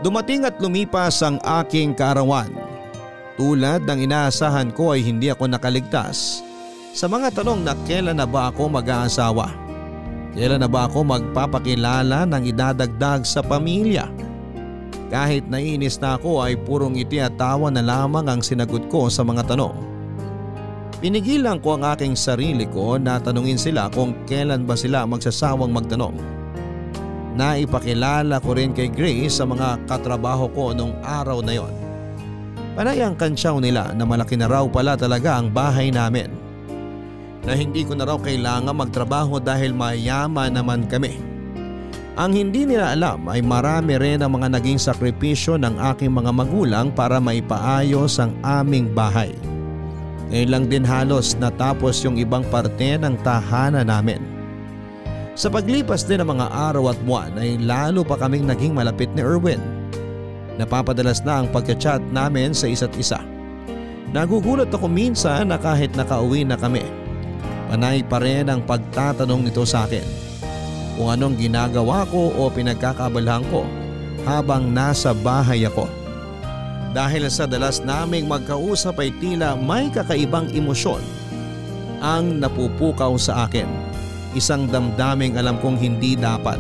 [SPEAKER 2] Dumating at lumipas ang aking kaarawan tulad ng inaasahan ko ay hindi ako nakaligtas sa mga tanong na kailan na ba ako mag-aasawa? Kailan na ba ako magpapakilala ng idadagdag sa pamilya? Kahit nainis na ako ay purong ngiti at tawa na lamang ang sinagot ko sa mga tanong. Pinigilan ko ang aking sarili ko na tanungin sila kung kailan ba sila magsasawang magtanong. Naipakilala ko rin kay Grace sa mga katrabaho ko noong araw na yon. Panay ang kansyaw nila na malaki na raw pala talaga ang bahay namin. Na hindi ko na raw kailangan magtrabaho dahil mayaman naman kami. Ang hindi nila alam ay marami rin ang mga naging sakripisyo ng aking mga magulang para maipaayos ang aming bahay. Ngayon din halos natapos yung ibang parte ng tahanan namin. Sa paglipas din ng mga araw at buwan ay lalo pa kaming naging malapit ni Erwin Napapadalas na ang pagka-chat namin sa isa't isa. Nagugulat ako minsan na kahit nakauwi na kami. Panay pa rin ang pagtatanong nito sa akin. Kung anong ginagawa ko o pinagkakabalahan ko habang nasa bahay ako. Dahil sa dalas naming magkausap ay tila may kakaibang emosyon ang napupukaw sa akin. Isang damdaming alam kong hindi dapat.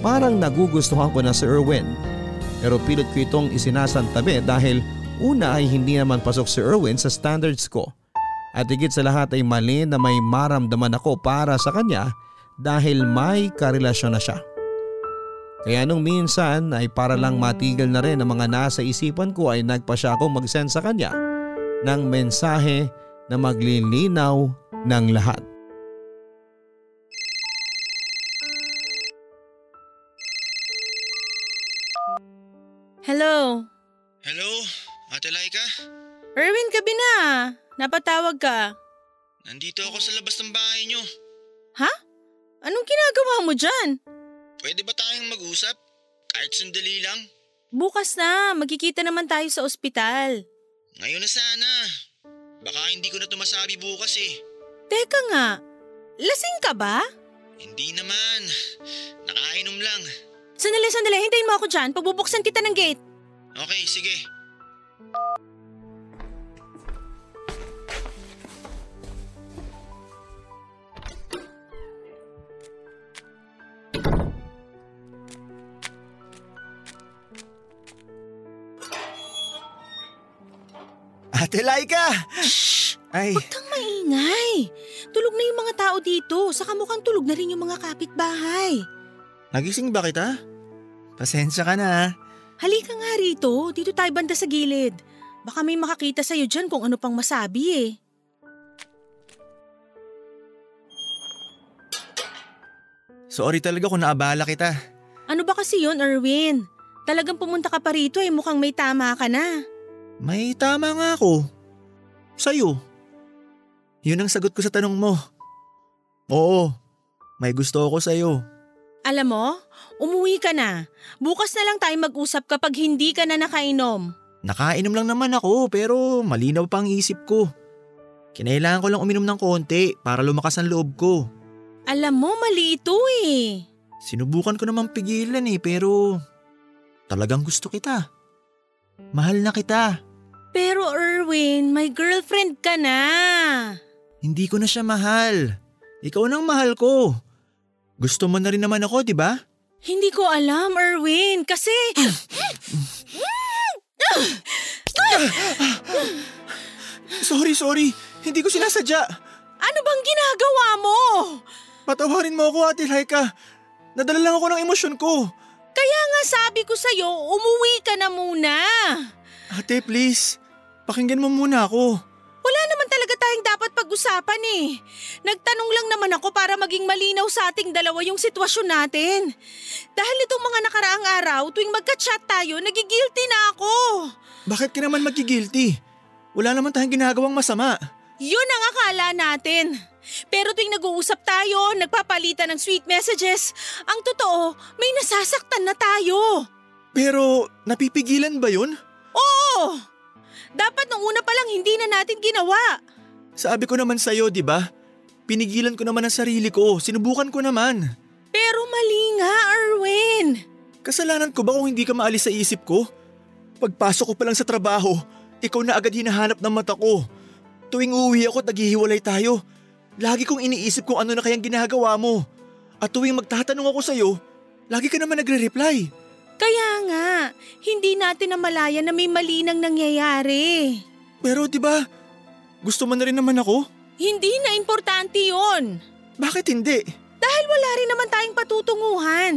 [SPEAKER 2] Parang nagugustuhan ko na si Erwin pero pilit ko itong isinasantabi dahil una ay hindi naman pasok si Erwin sa standards ko. At higit sa lahat ay mali na may maramdaman ako para sa kanya dahil may karelasyon na siya. Kaya nung minsan ay para lang matigil na rin ang mga nasa isipan ko ay nagpa siya akong mag-send sa kanya ng mensahe na maglilinaw ng lahat.
[SPEAKER 4] Hello?
[SPEAKER 5] Hello, Ate Laika?
[SPEAKER 4] Erwin, gabi na. Napatawag ka.
[SPEAKER 5] Nandito ako sa labas ng bahay nyo.
[SPEAKER 4] Ha? Anong ginagawa mo dyan?
[SPEAKER 5] Pwede ba tayong mag-usap? Kahit sandali lang?
[SPEAKER 4] Bukas na, magkikita naman tayo sa ospital.
[SPEAKER 5] Ngayon na sana. Baka hindi ko na tumasabi bukas eh.
[SPEAKER 4] Teka nga, lasing ka ba?
[SPEAKER 5] Hindi naman. Nakainom lang.
[SPEAKER 4] Sandali, sandali. Hintayin mo ako dyan. Pagbubuksan kita ng gate.
[SPEAKER 5] Okay, sige. Ate Laika!
[SPEAKER 4] Shh!
[SPEAKER 5] Ay.
[SPEAKER 4] Huwag kang maingay. Tulog na yung mga tao dito. Saka mukhang tulog na rin yung mga kapitbahay
[SPEAKER 5] nagising ba kita? Pasensya ka na ha.
[SPEAKER 4] Halika nga rito. Dito tayo banda sa gilid. Baka may makakita sa'yo dyan kung ano pang masabi eh.
[SPEAKER 5] Sorry talaga kung naabala kita.
[SPEAKER 4] Ano ba kasi yun, Erwin? Talagang pumunta ka pa rito eh. Mukhang may tama ka na.
[SPEAKER 5] May tama nga ako. Sa'yo. Yun ang sagot ko sa tanong mo. Oo, may gusto ako sa'yo.
[SPEAKER 4] Alam mo, umuwi ka na. Bukas na lang tayo mag-usap kapag hindi ka na nakainom.
[SPEAKER 5] Nakainom lang naman ako pero malinaw pa ang isip ko. Kinailangan ko lang uminom ng konti para lumakas ang loob ko.
[SPEAKER 4] Alam mo, mali ito eh.
[SPEAKER 5] Sinubukan ko namang pigilan eh pero talagang gusto kita. Mahal na kita.
[SPEAKER 4] Pero Erwin, may girlfriend ka na.
[SPEAKER 5] Hindi ko na siya mahal. Ikaw nang mahal ko. Gusto mo na rin naman ako, di ba?
[SPEAKER 4] Hindi ko alam, Erwin, kasi...
[SPEAKER 5] Sorry, sorry. Hindi ko sinasadya.
[SPEAKER 4] ano bang ginagawa mo?
[SPEAKER 5] Patawarin mo ako, Ate Laika. Nadala lang ako ng emosyon ko.
[SPEAKER 4] Kaya nga sabi ko sa'yo, umuwi ka na muna.
[SPEAKER 5] Ate, please. Pakinggan mo muna ako.
[SPEAKER 4] Wala naman talaga tayong dapat pag-usapan eh. Nagtanong lang naman ako para maging malinaw sa ating dalawa yung sitwasyon natin. Dahil itong mga nakaraang araw, tuwing magka-chat tayo, nagigilty na ako.
[SPEAKER 5] Bakit ka naman magigilty? Wala naman tayong ginagawang masama.
[SPEAKER 4] Yun ang akala natin. Pero tuwing nag-uusap tayo, nagpapalitan ng sweet messages, ang totoo, may nasasaktan na tayo.
[SPEAKER 5] Pero napipigilan ba yun?
[SPEAKER 4] Oo! Dapat nung una pa lang hindi na natin ginawa.
[SPEAKER 5] Sabi ko naman sa'yo, di ba? Pinigilan ko naman ang sarili ko. Sinubukan ko naman.
[SPEAKER 4] Pero mali nga, Erwin.
[SPEAKER 5] Kasalanan ko ba kung hindi ka maalis sa isip ko? Pagpasok ko pa lang sa trabaho, ikaw na agad hinahanap ng mata ko. Tuwing uuwi ako at naghihiwalay tayo, lagi kong iniisip kung ano na kayang ginagawa mo. At tuwing magtatanong ako sa'yo, lagi ka naman nagre-reply.
[SPEAKER 4] Kaya nga, hindi natin namalayan na may mali nang nangyayari.
[SPEAKER 5] Pero di ba, gusto mo na rin naman ako?
[SPEAKER 4] Hindi na importante yon.
[SPEAKER 5] Bakit hindi?
[SPEAKER 4] Dahil wala rin naman tayong patutunguhan.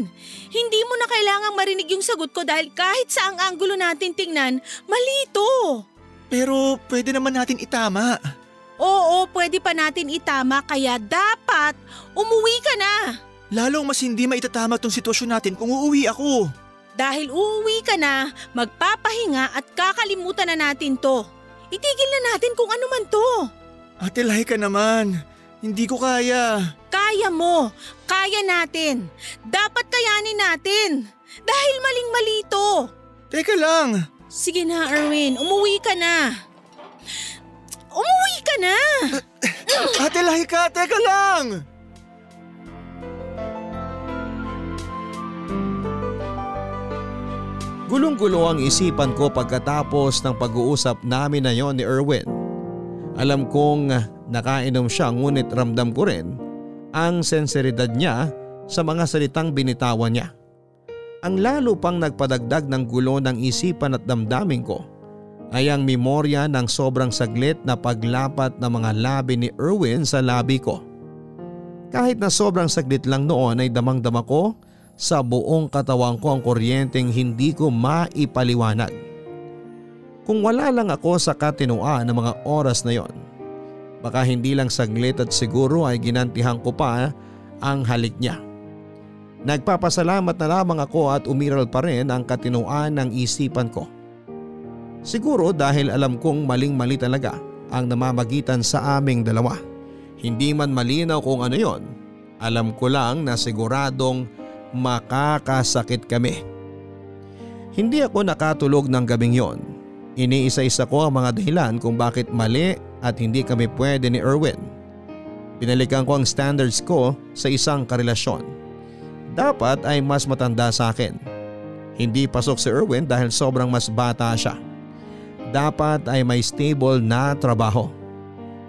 [SPEAKER 4] Hindi mo na kailangang marinig yung sagot ko dahil kahit sa ang anggulo natin tingnan, mali ito.
[SPEAKER 5] Pero pwede naman natin itama.
[SPEAKER 4] Oo, pwede pa natin itama kaya dapat umuwi ka na.
[SPEAKER 5] Lalong mas hindi maitatama tong sitwasyon natin kung uuwi ako.
[SPEAKER 4] Dahil uuwi ka na, magpapahinga at kakalimutan na natin to. Itigil na natin kung ano man to.
[SPEAKER 5] Ate Laika naman, hindi ko kaya.
[SPEAKER 4] Kaya mo, kaya natin. Dapat kayanin natin. Dahil maling-mali to.
[SPEAKER 5] Teka lang,
[SPEAKER 4] Sige na, Erwin. Umuwi ka na. Umuwi ka na!
[SPEAKER 5] Ate Laika, teka lang!
[SPEAKER 2] Gulong-gulo ang isipan ko pagkatapos ng pag-uusap namin na yon ni Erwin. Alam kong nakainom siya ngunit ramdam ko rin ang senseridad niya sa mga salitang binitawan niya. Ang lalo pang nagpadagdag ng gulo ng isipan at damdamin ko ay ang memorya ng sobrang saglit na paglapat ng mga labi ni Erwin sa labi ko. Kahit na sobrang saglit lang noon ay damang-dama ko sa buong katawan ko ang kuryenteng hindi ko maipaliwanag. Kung wala lang ako sa katinuan ng mga oras na yon, baka hindi lang saglit at siguro ay ginantihan ko pa ang halik niya. Nagpapasalamat na lamang ako at umiral pa rin ang katinuan ng isipan ko. Siguro dahil alam kong maling-mali talaga ang namamagitan sa aming dalawa. Hindi man malinaw kung ano yon, alam ko lang na siguradong makakasakit kami. Hindi ako nakatulog ng gabing yon. Iniisa-isa ko ang mga dahilan kung bakit mali at hindi kami pwede ni Erwin. Pinalikan ko ang standards ko sa isang karelasyon. Dapat ay mas matanda sa akin. Hindi pasok si Erwin dahil sobrang mas bata siya. Dapat ay may stable na trabaho.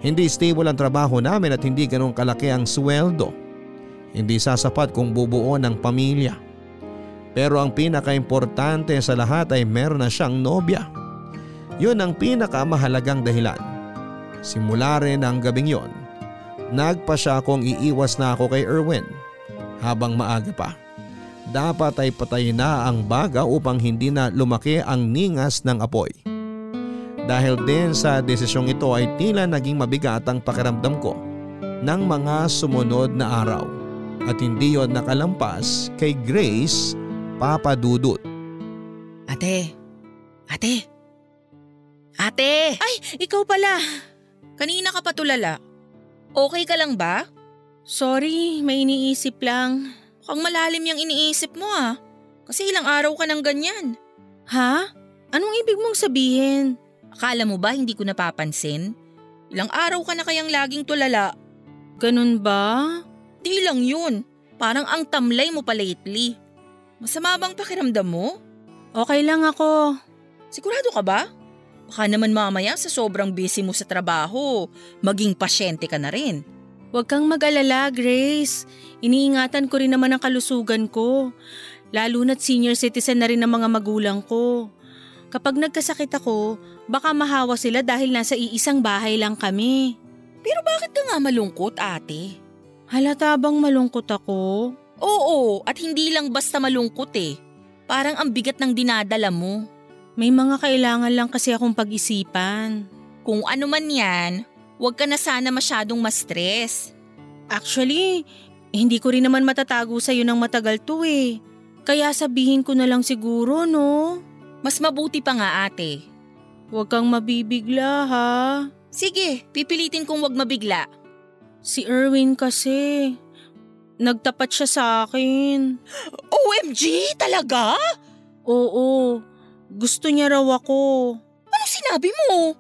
[SPEAKER 2] Hindi stable ang trabaho namin at hindi ganun kalaki ang sweldo. Hindi sasapat kung bubuo ng pamilya. Pero ang pinaka-importante sa lahat ay meron na siyang nobya. Yun ang pinakamahalagang dahilan. Simula rin ang gabing yon, nagpa siya kung iiwas na ako kay Erwin habang maaga pa. Dapat ay patay na ang baga upang hindi na lumaki ang ningas ng apoy. Dahil din sa desisyong ito ay tila naging mabigat ang pakiramdam ko ng mga sumunod na araw at hindi yon nakalampas kay Grace Papadudut.
[SPEAKER 3] Ate, ate, ate!
[SPEAKER 4] Ay, ikaw pala.
[SPEAKER 3] Kanina ka pa tulala. Okay ka lang ba?
[SPEAKER 4] Sorry, may iniisip lang.
[SPEAKER 3] Mukhang malalim yung iniisip mo ah. Kasi ilang araw ka nang ganyan.
[SPEAKER 4] Ha? Anong ibig mong sabihin?
[SPEAKER 3] Akala mo ba hindi ko napapansin? Ilang araw ka na kayang laging tulala.
[SPEAKER 4] Ganun ba?
[SPEAKER 3] Di lang yun. Parang ang tamlay mo pa lately. Masama bang pakiramdam mo?
[SPEAKER 4] Okay lang ako.
[SPEAKER 3] Sigurado ka ba? Baka naman mamaya sa sobrang busy mo sa trabaho, maging pasyente ka na rin.
[SPEAKER 4] Huwag kang mag-alala, Grace. Iniingatan ko rin naman ang kalusugan ko. Lalo na't senior citizen na rin ang mga magulang ko. Kapag nagkasakit ako, baka mahawa sila dahil nasa iisang bahay lang kami.
[SPEAKER 3] Pero bakit ka nga malungkot, ate?
[SPEAKER 4] Halata bang malungkot ako?
[SPEAKER 3] Oo, at hindi lang basta malungkot eh. Parang ang bigat ng dinadala mo.
[SPEAKER 4] May mga kailangan lang kasi akong pag-isipan.
[SPEAKER 3] Kung ano man yan, huwag ka na sana masyadong ma-stress.
[SPEAKER 4] Actually, hindi ko rin naman matatago sa'yo ng matagal to eh. Kaya sabihin ko na lang siguro, no?
[SPEAKER 3] Mas mabuti pa nga ate.
[SPEAKER 4] Huwag kang mabibigla ha.
[SPEAKER 3] Sige, pipilitin kong wag mabigla.
[SPEAKER 4] Si Erwin kasi. Nagtapat siya sa akin.
[SPEAKER 3] OMG, talaga?
[SPEAKER 4] Oo, gusto niya raw ako.
[SPEAKER 3] Ano sinabi mo?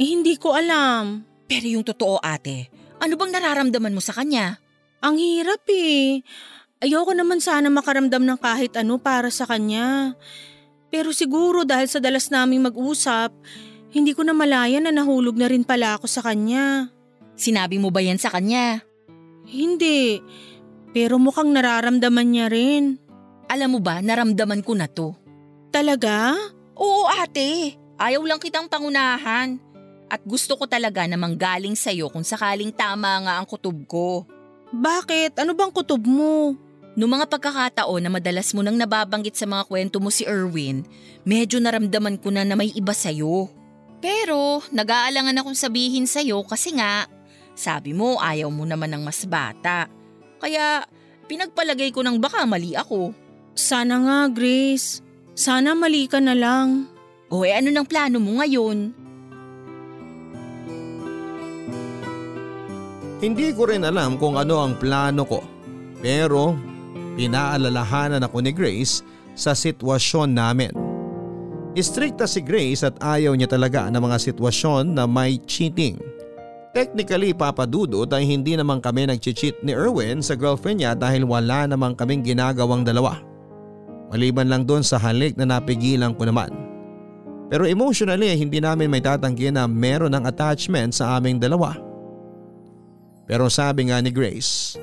[SPEAKER 4] Eh, hindi ko alam.
[SPEAKER 3] Pero yung totoo ate, ano bang nararamdaman mo sa kanya?
[SPEAKER 4] Ang hirap eh. Ayoko naman sana makaramdam ng kahit ano para sa kanya. Pero siguro dahil sa dalas naming mag-usap, hindi ko na malaya na nahulog na rin pala ako sa kanya.
[SPEAKER 3] Sinabi mo ba yan sa kanya?
[SPEAKER 4] Hindi, pero mukhang nararamdaman niya rin.
[SPEAKER 3] Alam mo ba, naramdaman ko na to.
[SPEAKER 4] Talaga?
[SPEAKER 3] Oo ate, ayaw lang kitang pangunahan. At gusto ko talaga na manggaling sa'yo kung sakaling tama nga ang kutob ko.
[SPEAKER 4] Bakit? Ano bang kutob mo?
[SPEAKER 3] Noong mga pagkakataon na madalas mo nang nababanggit sa mga kwento mo si Erwin, medyo naramdaman ko na na may iba sa'yo. Pero nag-aalangan akong sabihin sa'yo kasi nga, sabi mo ayaw mo naman ng mas bata. Kaya pinagpalagay ko ng baka mali ako.
[SPEAKER 4] Sana nga, Grace. Sana mali ka na lang.
[SPEAKER 3] O eh ano ng plano mo ngayon?
[SPEAKER 2] Hindi ko rin alam kung ano ang plano ko. Pero pinaalalahanan ako ni Grace sa sitwasyon namin. Istrikta si Grace at ayaw niya talaga ng mga sitwasyon na may cheating. Technically papadudot ay hindi naman kami nag-cheat ni Erwin sa girlfriend niya dahil wala naman kaming ginagawang dalawa. Maliban lang doon sa halik na napigilan ko naman. Pero emotionally hindi namin may tatanggi na meron ng attachment sa aming dalawa. Pero sabi nga ni Grace,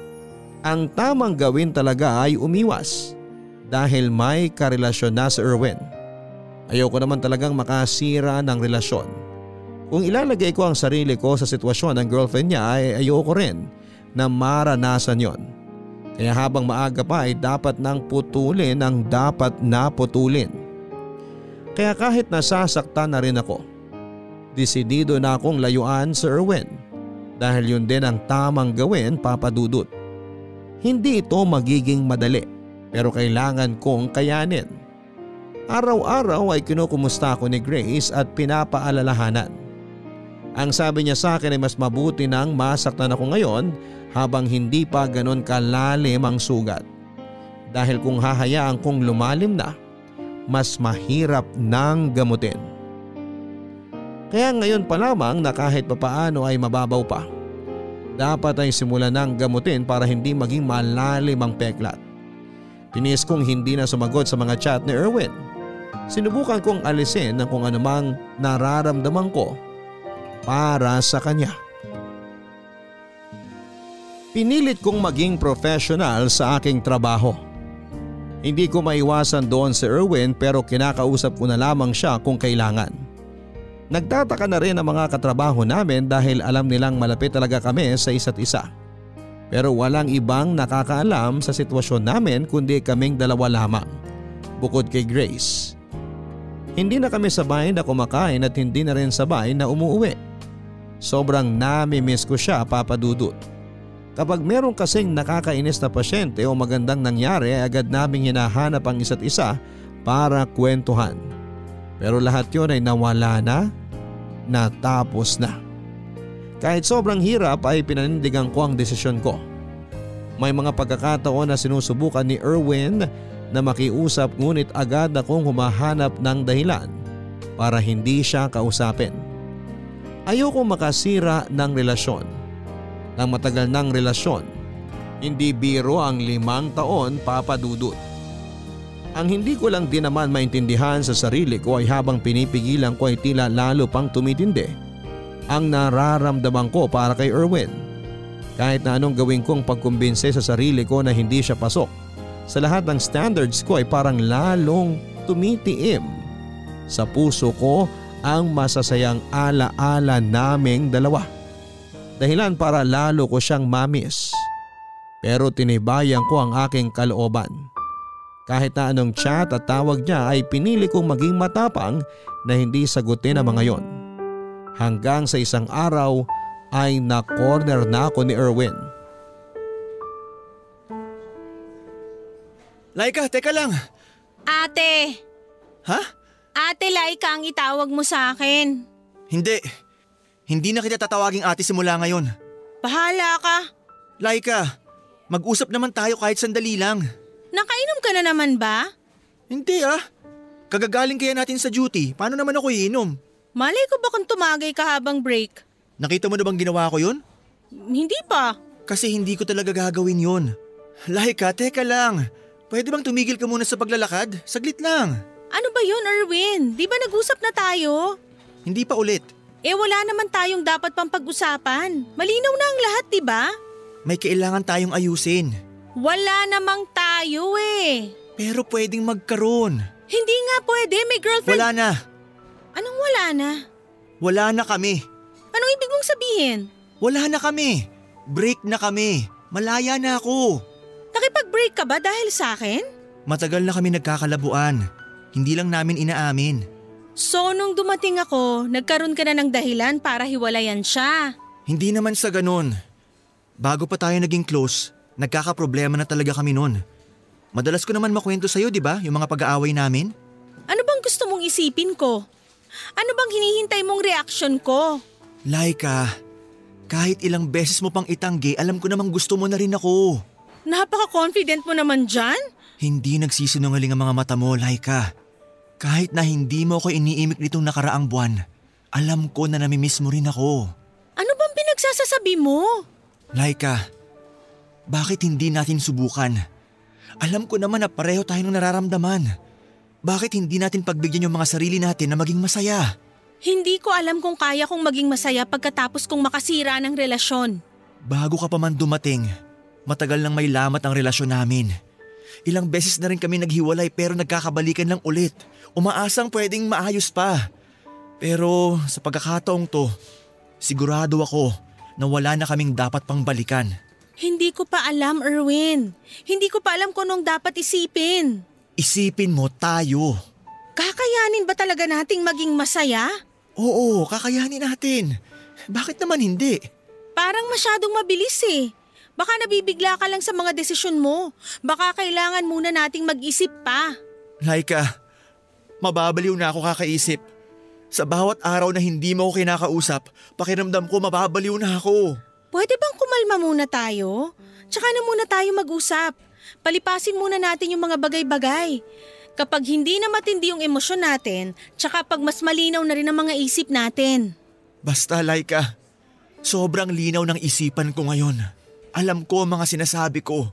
[SPEAKER 2] ang tamang gawin talaga ay umiwas dahil may karelasyon na sa Erwin. Ayoko naman talagang makasira ng relasyon. Kung ilalagay ko ang sarili ko sa sitwasyon ng girlfriend niya ay ayoko rin na maranasan yon. Kaya habang maaga pa ay dapat nang putulin ang dapat na putulin. Kaya kahit nasasaktan na rin ako, desidido na akong layuan sa Erwin dahil yun din ang tamang gawin papadudot. Hindi ito magiging madali pero kailangan kong kayanin. Araw-araw ay kinukumusta ako ni Grace at pinapaalalahanan. Ang sabi niya sa akin ay mas mabuti nang masaktan ako ngayon habang hindi pa ganon kalalim ang sugat. Dahil kung hahayaan kong lumalim na, mas mahirap nang gamutin. Kaya ngayon pa lamang na kahit papaano ay mababaw pa. Dapat ay simulan ng gamutin para hindi maging malalim ang peklat. Tinis kong hindi na sumagot sa mga chat ni Erwin. Sinubukan kong alisin ang kung anumang nararamdaman ko para sa kanya. Pinilit kong maging professional sa aking trabaho. Hindi ko maiwasan doon si Erwin pero kinakausap ko na lamang siya kung kailangan. Nagtataka na rin ang mga katrabaho namin dahil alam nilang malapit talaga kami sa isa't isa. Pero walang ibang nakakaalam sa sitwasyon namin kundi kaming dalawa lamang, bukod kay Grace. Hindi na kami sabay na kumakain at hindi na rin sabay na umuwi. Sobrang nami-miss ko siya papadudot. Kapag meron kasing nakakainis na pasyente o magandang nangyari ay agad naming hinahanap ang isa't isa para kwentuhan. Pero lahat yon ay nawala na natapos na. Kahit sobrang hirap ay pinanindigan ko ang desisyon ko. May mga pagkakataon na sinusubukan ni Erwin na makiusap ngunit agad akong humahanap ng dahilan para hindi siya kausapin. Ayoko makasira ng relasyon. Ng matagal ng relasyon. Hindi biro ang limang taon papadudot. Ang hindi ko lang din naman maintindihan sa sarili ko ay habang pinipigilan ko ay tila lalo pang tumitindi ang nararamdaman ko para kay Erwin. Kahit na anong gawin kong pagkumbinse sa sarili ko na hindi siya pasok, sa lahat ng standards ko ay parang lalong tumitiim. Sa puso ko ang masasayang alaala naming dalawa. Dahilan para lalo ko siyang mamis. Pero tinibayan ko ang aking kalooban. Kahit na anong chat at tawag niya ay pinili kong maging matapang na hindi sagutin ang mga yon. Hanggang sa isang araw ay na-corner na ako ni Erwin.
[SPEAKER 5] Laika, teka lang.
[SPEAKER 4] Ate!
[SPEAKER 5] Ha?
[SPEAKER 4] Ate Laika ang itawag mo sa akin.
[SPEAKER 5] Hindi. Hindi na kita tatawaging ate simula ngayon.
[SPEAKER 4] Bahala ka.
[SPEAKER 5] Laika, mag-usap naman tayo kahit sandali lang.
[SPEAKER 4] Nakainom ka na naman ba?
[SPEAKER 5] Hindi ah. Kagagaling kaya natin sa duty, paano naman ako iinom?
[SPEAKER 4] Malay ko ba kung tumagay ka habang break?
[SPEAKER 5] Nakita mo na bang ginawa ko yun?
[SPEAKER 4] Hindi pa.
[SPEAKER 5] Kasi hindi ko talaga gagawin yun. Laika, teka lang. Pwede bang tumigil ka muna sa paglalakad? Saglit lang.
[SPEAKER 4] Ano ba yun, Erwin? Di ba nag-usap na tayo?
[SPEAKER 5] Hindi pa ulit.
[SPEAKER 4] Eh wala naman tayong dapat pang pag-usapan. Malinaw na ang lahat, di ba?
[SPEAKER 5] May kailangan tayong ayusin.
[SPEAKER 4] Wala namang tayo eh.
[SPEAKER 5] Pero pwedeng magkaroon.
[SPEAKER 4] Hindi nga pwede, may girlfriend.
[SPEAKER 5] Wala na.
[SPEAKER 4] Anong wala na?
[SPEAKER 5] Wala na kami.
[SPEAKER 4] Anong ibig mong sabihin?
[SPEAKER 5] Wala na kami. Break na kami. Malaya na ako.
[SPEAKER 4] Nakipag-break ka ba dahil sa akin?
[SPEAKER 5] Matagal na kami nagkakalabuan. Hindi lang namin inaamin.
[SPEAKER 4] So nung dumating ako, nagkaroon ka na ng dahilan para hiwalayan siya.
[SPEAKER 5] Hindi naman sa ganun. Bago pa tayo naging close, nagkakaproblema na talaga kami noon. Madalas ko naman makwento sa'yo, di ba, yung mga pag-aaway namin?
[SPEAKER 4] Ano bang gusto mong isipin ko? Ano bang hinihintay mong reaction ko?
[SPEAKER 5] Laika, kahit ilang beses mo pang itanggi, alam ko namang gusto mo na rin ako.
[SPEAKER 4] Napaka-confident mo naman dyan?
[SPEAKER 5] Hindi nagsisinungaling ang mga mata mo, Laika. Kahit na hindi mo ako iniimik nitong nakaraang buwan, alam ko na namimiss mo rin ako.
[SPEAKER 4] Ano bang pinagsasasabi mo?
[SPEAKER 5] Laika, bakit hindi natin subukan? Alam ko naman na pareho tayo ng nararamdaman. Bakit hindi natin pagbigyan yung mga sarili natin na maging masaya?
[SPEAKER 4] Hindi ko alam kung kaya kong maging masaya pagkatapos kong makasira ng relasyon.
[SPEAKER 5] Bago ka pa man dumating, matagal nang may lamat ang relasyon namin. Ilang beses na rin kami naghiwalay pero nagkakabalikan lang ulit. Umaasang pwedeng maayos pa. Pero sa pagkakataong to, sigurado ako na wala na kaming dapat pang balikan.
[SPEAKER 4] Hindi ko pa alam, Erwin. Hindi ko pa alam kung anong dapat isipin.
[SPEAKER 5] Isipin mo tayo.
[SPEAKER 4] Kakayanin ba talaga nating maging masaya?
[SPEAKER 5] Oo, kakayanin natin. Bakit naman hindi?
[SPEAKER 4] Parang masyadong mabilis eh. Baka nabibigla ka lang sa mga desisyon mo. Baka kailangan muna nating mag-isip pa.
[SPEAKER 5] Laika, mababaliw na ako kakaisip. Sa bawat araw na hindi mo ako kinakausap, pakiramdam ko mababaliw na ako.
[SPEAKER 4] Pwede bang kumalma muna tayo? Tsaka na muna tayo mag-usap. Palipasin muna natin yung mga bagay-bagay. Kapag hindi na matindi yung emosyon natin, tsaka pag mas malinaw na rin ang mga isip natin.
[SPEAKER 5] Basta Laika, sobrang linaw ng isipan ko ngayon. Alam ko ang mga sinasabi ko.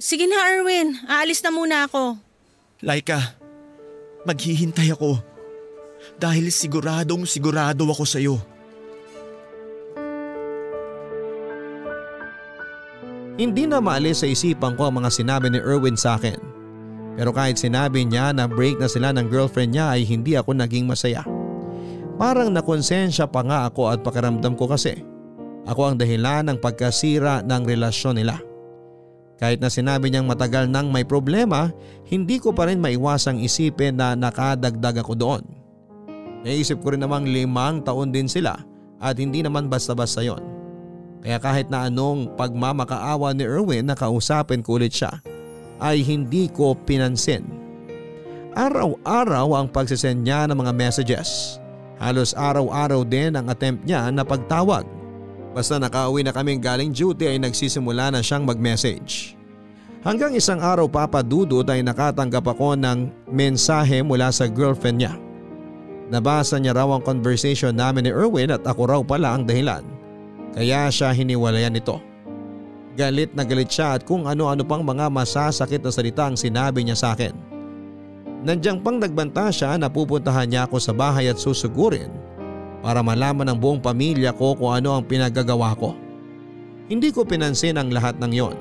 [SPEAKER 4] Sige na Erwin, aalis na muna ako.
[SPEAKER 5] Laika, maghihintay ako. Dahil siguradong sigurado ako sa'yo.
[SPEAKER 2] Hindi na maalis sa isipan ko ang mga sinabi ni Erwin sa akin. Pero kahit sinabi niya na break na sila ng girlfriend niya ay hindi ako naging masaya. Parang nakonsensya pa nga ako at pakiramdam ko kasi ako ang dahilan ng pagkasira ng relasyon nila. Kahit na sinabi niyang matagal nang may problema, hindi ko pa rin maiwasang isipin na nakadagdag ako doon. Naisip ko rin namang limang taon din sila at hindi naman basta-basta yon. Kaya kahit na anong pagmamakaawa ni Erwin na kausapin ko ulit siya, ay hindi ko pinansin. Araw-araw ang pagsisend niya ng mga messages. Halos araw-araw din ang attempt niya na pagtawag. Basta nakauwi na kaming galing duty ay nagsisimula na siyang mag-message. Hanggang isang araw papadudod ay nakatanggap ako ng mensahe mula sa girlfriend niya. Nabasa niya raw ang conversation namin ni Erwin at ako raw pala ang dahilan. Kaya siya hiniwalayan nito. Galit na galit siya at kung ano-ano pang mga masasakit na salita ang sinabi niya sa akin. Nandiyan pang nagbanta siya na pupuntahan niya ako sa bahay at susugurin para malaman ng buong pamilya ko kung ano ang pinagagawa ko. Hindi ko pinansin ang lahat ng yon.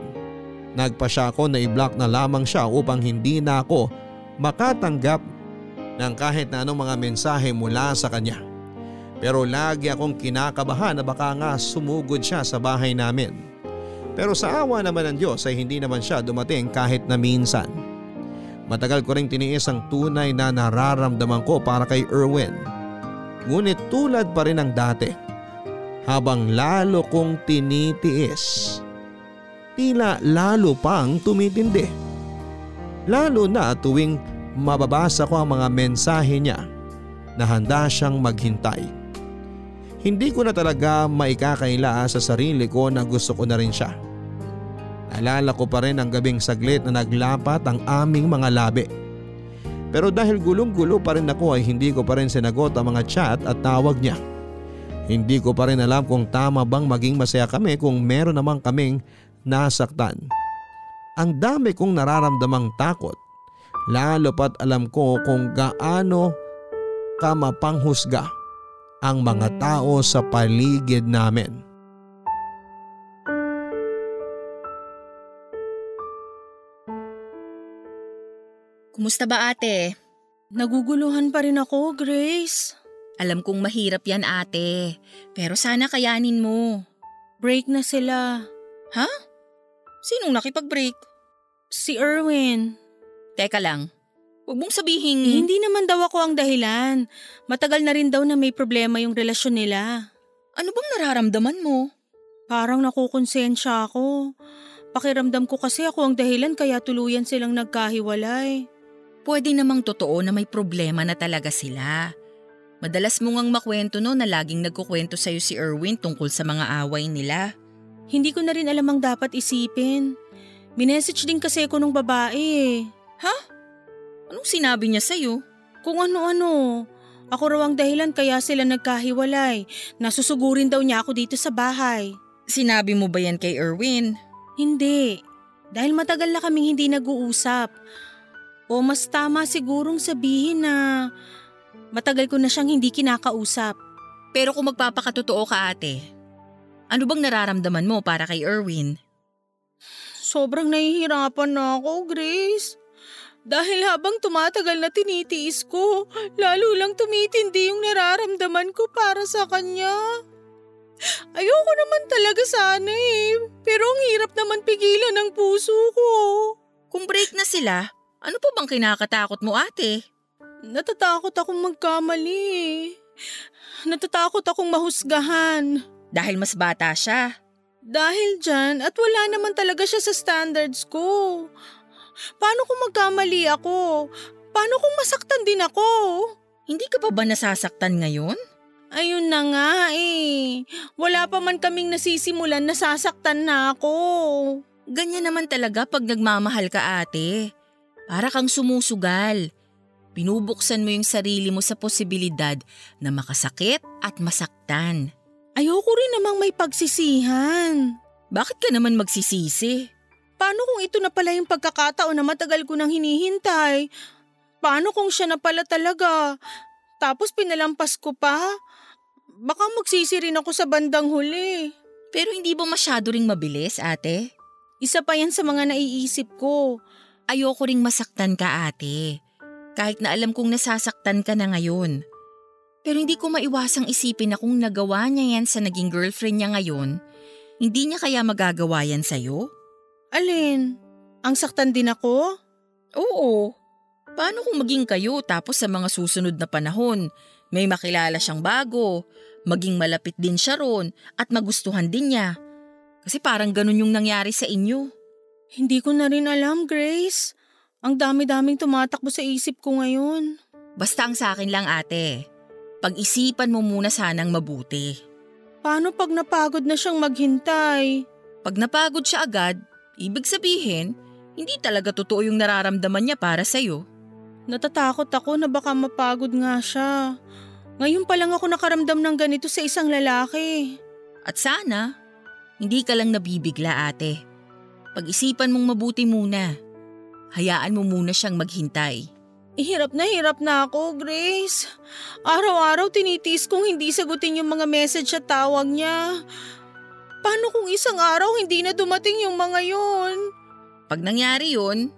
[SPEAKER 2] Nagpa siya ako na i-block na lamang siya upang hindi na ako makatanggap ng kahit na anong mga mensahe mula sa kanya. Pero lagi akong kinakabahan na baka nga sumugod siya sa bahay namin. Pero sa awa naman ng Diyos ay hindi naman siya dumating kahit na minsan. Matagal ko ring tiniis ang tunay na nararamdaman ko para kay Erwin. Ngunit tulad pa rin ng dati. Habang lalo kong tinitiis, tila lalo pang tumitindi. Lalo na tuwing mababasa ko ang mga mensahe niya na handa siyang maghintay. Hindi ko na talaga maikakaila sa sarili ko na gusto ko na rin siya. Naalala ko pa rin ang gabing saglit na naglapat ang aming mga labi. Pero dahil gulong-gulo pa rin ako ay hindi ko pa rin sinagot ang mga chat at tawag niya. Hindi ko pa rin alam kung tama bang maging masaya kami kung meron namang kaming nasaktan. Ang dami kong nararamdamang takot. Lalo pat alam ko kung gaano ka mapanghusga ang mga tao sa paligid namin.
[SPEAKER 3] Kumusta ba ate?
[SPEAKER 4] Naguguluhan pa rin ako, Grace.
[SPEAKER 3] Alam kong mahirap yan ate, pero sana kayanin mo.
[SPEAKER 4] Break na sila.
[SPEAKER 3] Ha? Sinong nakipag-break?
[SPEAKER 4] Si Erwin.
[SPEAKER 3] Teka lang, huwag mong sabihin…
[SPEAKER 4] Eh, hindi naman daw ako ang dahilan. Matagal na rin daw na may problema yung relasyon nila.
[SPEAKER 3] Ano bang nararamdaman mo?
[SPEAKER 4] Parang nakukonsensya ako. Pakiramdam ko kasi ako ang dahilan kaya tuluyan silang nagkahiwalay.
[SPEAKER 3] Pwede namang totoo na may problema na talaga sila. Madalas mo ngang makwento no na laging nagkukwento sa'yo si Erwin tungkol sa mga away nila.
[SPEAKER 4] Hindi ko na rin alam ang dapat isipin. Minessage din kasi ako nung babae eh.
[SPEAKER 3] Ha? Anong sinabi niya sa'yo?
[SPEAKER 4] Kung ano-ano. Ako raw ang dahilan kaya sila nagkahiwalay. Nasusugurin daw niya ako dito sa bahay.
[SPEAKER 3] Sinabi mo ba yan kay Erwin?
[SPEAKER 4] Hindi. Dahil matagal na kaming hindi nag-uusap. O mas tama sigurong sabihin na matagal ko na siyang hindi kinakausap.
[SPEAKER 3] Pero kung magpapakatotoo ka ate, ano bang nararamdaman mo para kay Erwin?
[SPEAKER 4] Sobrang nahihirapan na ako, Grace. Dahil habang tumatagal na tinitiis ko, lalo lang tumitindi yung nararamdaman ko para sa kanya. Ayoko naman talaga sana eh, pero ang hirap naman pigilan ng puso ko.
[SPEAKER 3] Kung break na sila, ano pa bang kinakatakot mo ate?
[SPEAKER 4] Natatakot akong magkamali. Natatakot akong mahusgahan.
[SPEAKER 3] Dahil mas bata siya.
[SPEAKER 4] Dahil dyan at wala naman talaga siya sa standards ko. Paano kung magkamali ako? Paano kung masaktan din ako?
[SPEAKER 3] Hindi ka pa ba nasasaktan ngayon?
[SPEAKER 4] Ayun na nga eh. Wala pa man kaming nasisimulan, nasasaktan na ako.
[SPEAKER 3] Ganyan naman talaga pag nagmamahal ka ate. Para kang sumusugal. Binubuksan mo yung sarili mo sa posibilidad na makasakit at masaktan.
[SPEAKER 4] Ayoko rin namang may pagsisihan.
[SPEAKER 3] Bakit ka naman magsisisi?
[SPEAKER 4] Paano kung ito na pala yung pagkakataon na matagal ko nang hinihintay? Paano kung siya na pala talaga? Tapos pinalampas ko pa? Baka magsisi rin ako sa bandang huli.
[SPEAKER 3] Pero hindi ba masyado ring mabilis, ate?
[SPEAKER 4] Isa pa yan sa mga naiisip ko.
[SPEAKER 3] Ayoko ring masaktan ka, ate. Kahit na alam kong nasasaktan ka na ngayon. Pero hindi ko maiwasang isipin na kung nagawa niya yan sa naging girlfriend niya ngayon, hindi niya kaya magagawa yan sa'yo?
[SPEAKER 4] Alin? Ang saktan din ako?
[SPEAKER 3] Oo. Paano kung maging kayo tapos sa mga susunod na panahon, may makilala siyang bago, maging malapit din siya ron at magustuhan din niya? Kasi parang ganun yung nangyari sa inyo.
[SPEAKER 4] Hindi ko na rin alam, Grace. Ang dami-daming tumatakbo sa isip ko ngayon.
[SPEAKER 3] Basta ang sa akin lang ate, pag-isipan mo muna sanang mabuti.
[SPEAKER 4] Paano pag napagod na siyang maghintay?
[SPEAKER 3] Pag napagod siya agad, ibig sabihin, hindi talaga totoo yung nararamdaman niya para sa'yo.
[SPEAKER 4] Natatakot ako na baka mapagod nga siya. Ngayon pa lang ako nakaramdam ng ganito sa isang lalaki.
[SPEAKER 3] At sana, hindi ka lang nabibigla ate. Pag-isipan mong mabuti muna. Hayaan mo muna siyang maghintay.
[SPEAKER 4] Hirap na hirap na ako, Grace. Araw-araw tinitiis kong hindi sagutin yung mga message at tawag niya. Paano kung isang araw hindi na dumating yung mga yon?
[SPEAKER 3] Pag nangyari yun,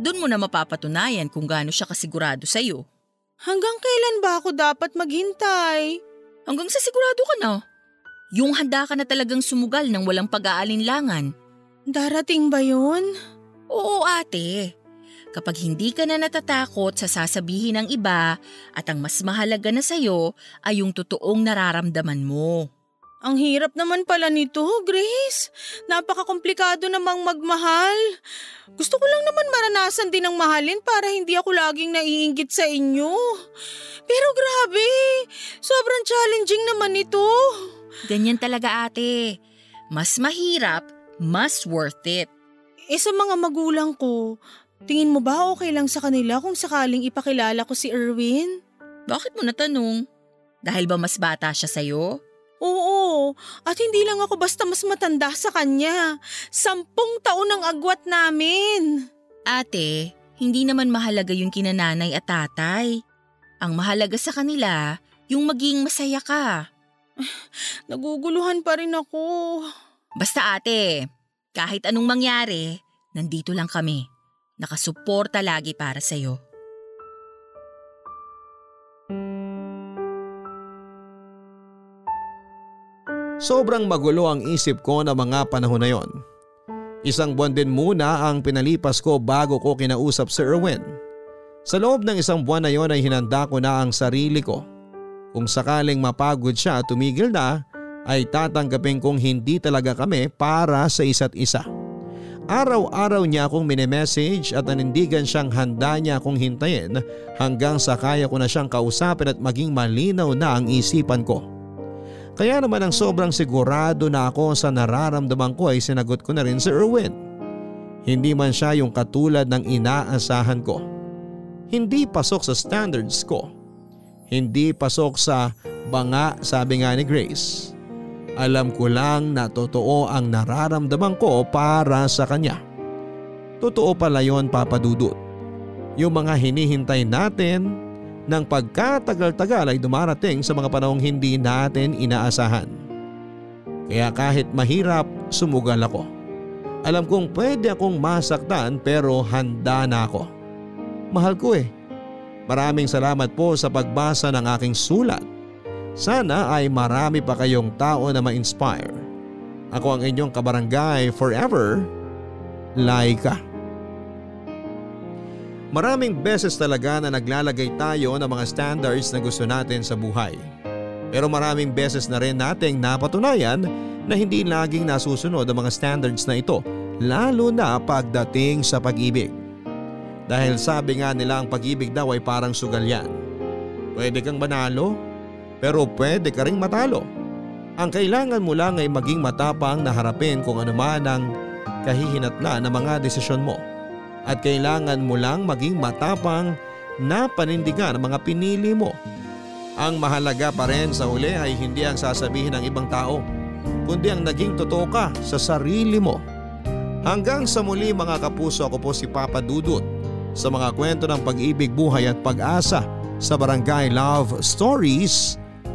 [SPEAKER 3] doon mo na mapapatunayan kung gaano siya kasigurado sa'yo.
[SPEAKER 4] Hanggang kailan ba ako dapat maghintay?
[SPEAKER 3] Hanggang sa sigurado ka na. Yung handa ka na talagang sumugal ng walang pag-aalinlangan.
[SPEAKER 4] Darating ba yun?
[SPEAKER 3] Oo ate. Kapag hindi ka na natatakot sa sasabihin ng iba at ang mas mahalaga na sa'yo ay yung totoong nararamdaman mo.
[SPEAKER 4] Ang hirap naman pala nito, Grace. Napakakomplikado namang magmahal. Gusto ko lang naman maranasan din ang mahalin para hindi ako laging naiinggit sa inyo. Pero grabe, sobrang challenging naman ito.
[SPEAKER 3] Ganyan talaga ate. Mas mahirap, mas worth it.
[SPEAKER 4] Eh sa mga magulang ko, tingin mo ba okay lang sa kanila kung sakaling ipakilala ko si Erwin?
[SPEAKER 3] Bakit mo natanong? Dahil ba mas bata siya sa'yo?
[SPEAKER 4] Oo, at hindi lang ako basta mas matanda sa kanya. Sampung taon ang agwat namin.
[SPEAKER 3] Ate, hindi naman mahalaga yung kinananay at tatay. Ang mahalaga sa kanila, yung maging masaya ka.
[SPEAKER 4] Naguguluhan pa rin ako.
[SPEAKER 3] Basta ate, kahit anong mangyari, nandito lang kami. Nakasuporta lagi para sa'yo.
[SPEAKER 2] Sobrang magulo ang isip ko na mga panahon na yon. Isang buwan din muna ang pinalipas ko bago ko kinausap si Erwin. Sa loob ng isang buwan na yon ay hinanda ko na ang sarili ko. Kung sakaling mapagod siya at tumigil na, ay tatanggapin kong hindi talaga kami para sa isa't isa. Araw-araw niya akong minemessage at nanindigan siyang handa niya akong hintayin hanggang sa kaya ko na siyang kausapin at maging malinaw na ang isipan ko. Kaya naman ang sobrang sigurado na ako sa nararamdaman ko ay sinagot ko na rin si Erwin. Hindi man siya yung katulad ng inaasahan ko. Hindi pasok sa standards ko. Hindi pasok sa banga sabi nga ni Grace. Alam ko lang na totoo ang nararamdaman ko para sa kanya. Totoo pala yon papadudot. Yung mga hinihintay natin ng pagkatagal-tagal ay dumarating sa mga panahong hindi natin inaasahan. Kaya kahit mahirap, sumugal ako. Alam kong pwede akong masaktan pero handa na ako. Mahal ko eh. Maraming salamat po sa pagbasa ng aking sulat. Sana ay marami pa kayong tao na ma-inspire. Ako ang inyong kabarangay forever, Laika. Maraming beses talaga na naglalagay tayo ng mga standards na gusto natin sa buhay. Pero maraming beses na rin nating napatunayan na hindi laging nasusunod ang mga standards na ito lalo na pagdating sa pag-ibig. Dahil sabi nga nila ang pag-ibig daw ay parang sugal yan. Pwede kang manalo pero pwede ka ring matalo. Ang kailangan mo lang ay maging matapang na harapin kung ano man ang kahihinatnan ng mga desisyon mo at kailangan mo lang maging matapang na panindigan ang mga pinili mo. Ang mahalaga pa rin sa huli ay hindi ang sasabihin ng ibang tao, kundi ang naging totoo ka sa sarili mo. Hanggang sa muli mga kapuso ako po si Papa Dudut sa mga kwento ng pag-ibig, buhay at pag-asa sa Barangay Love Stories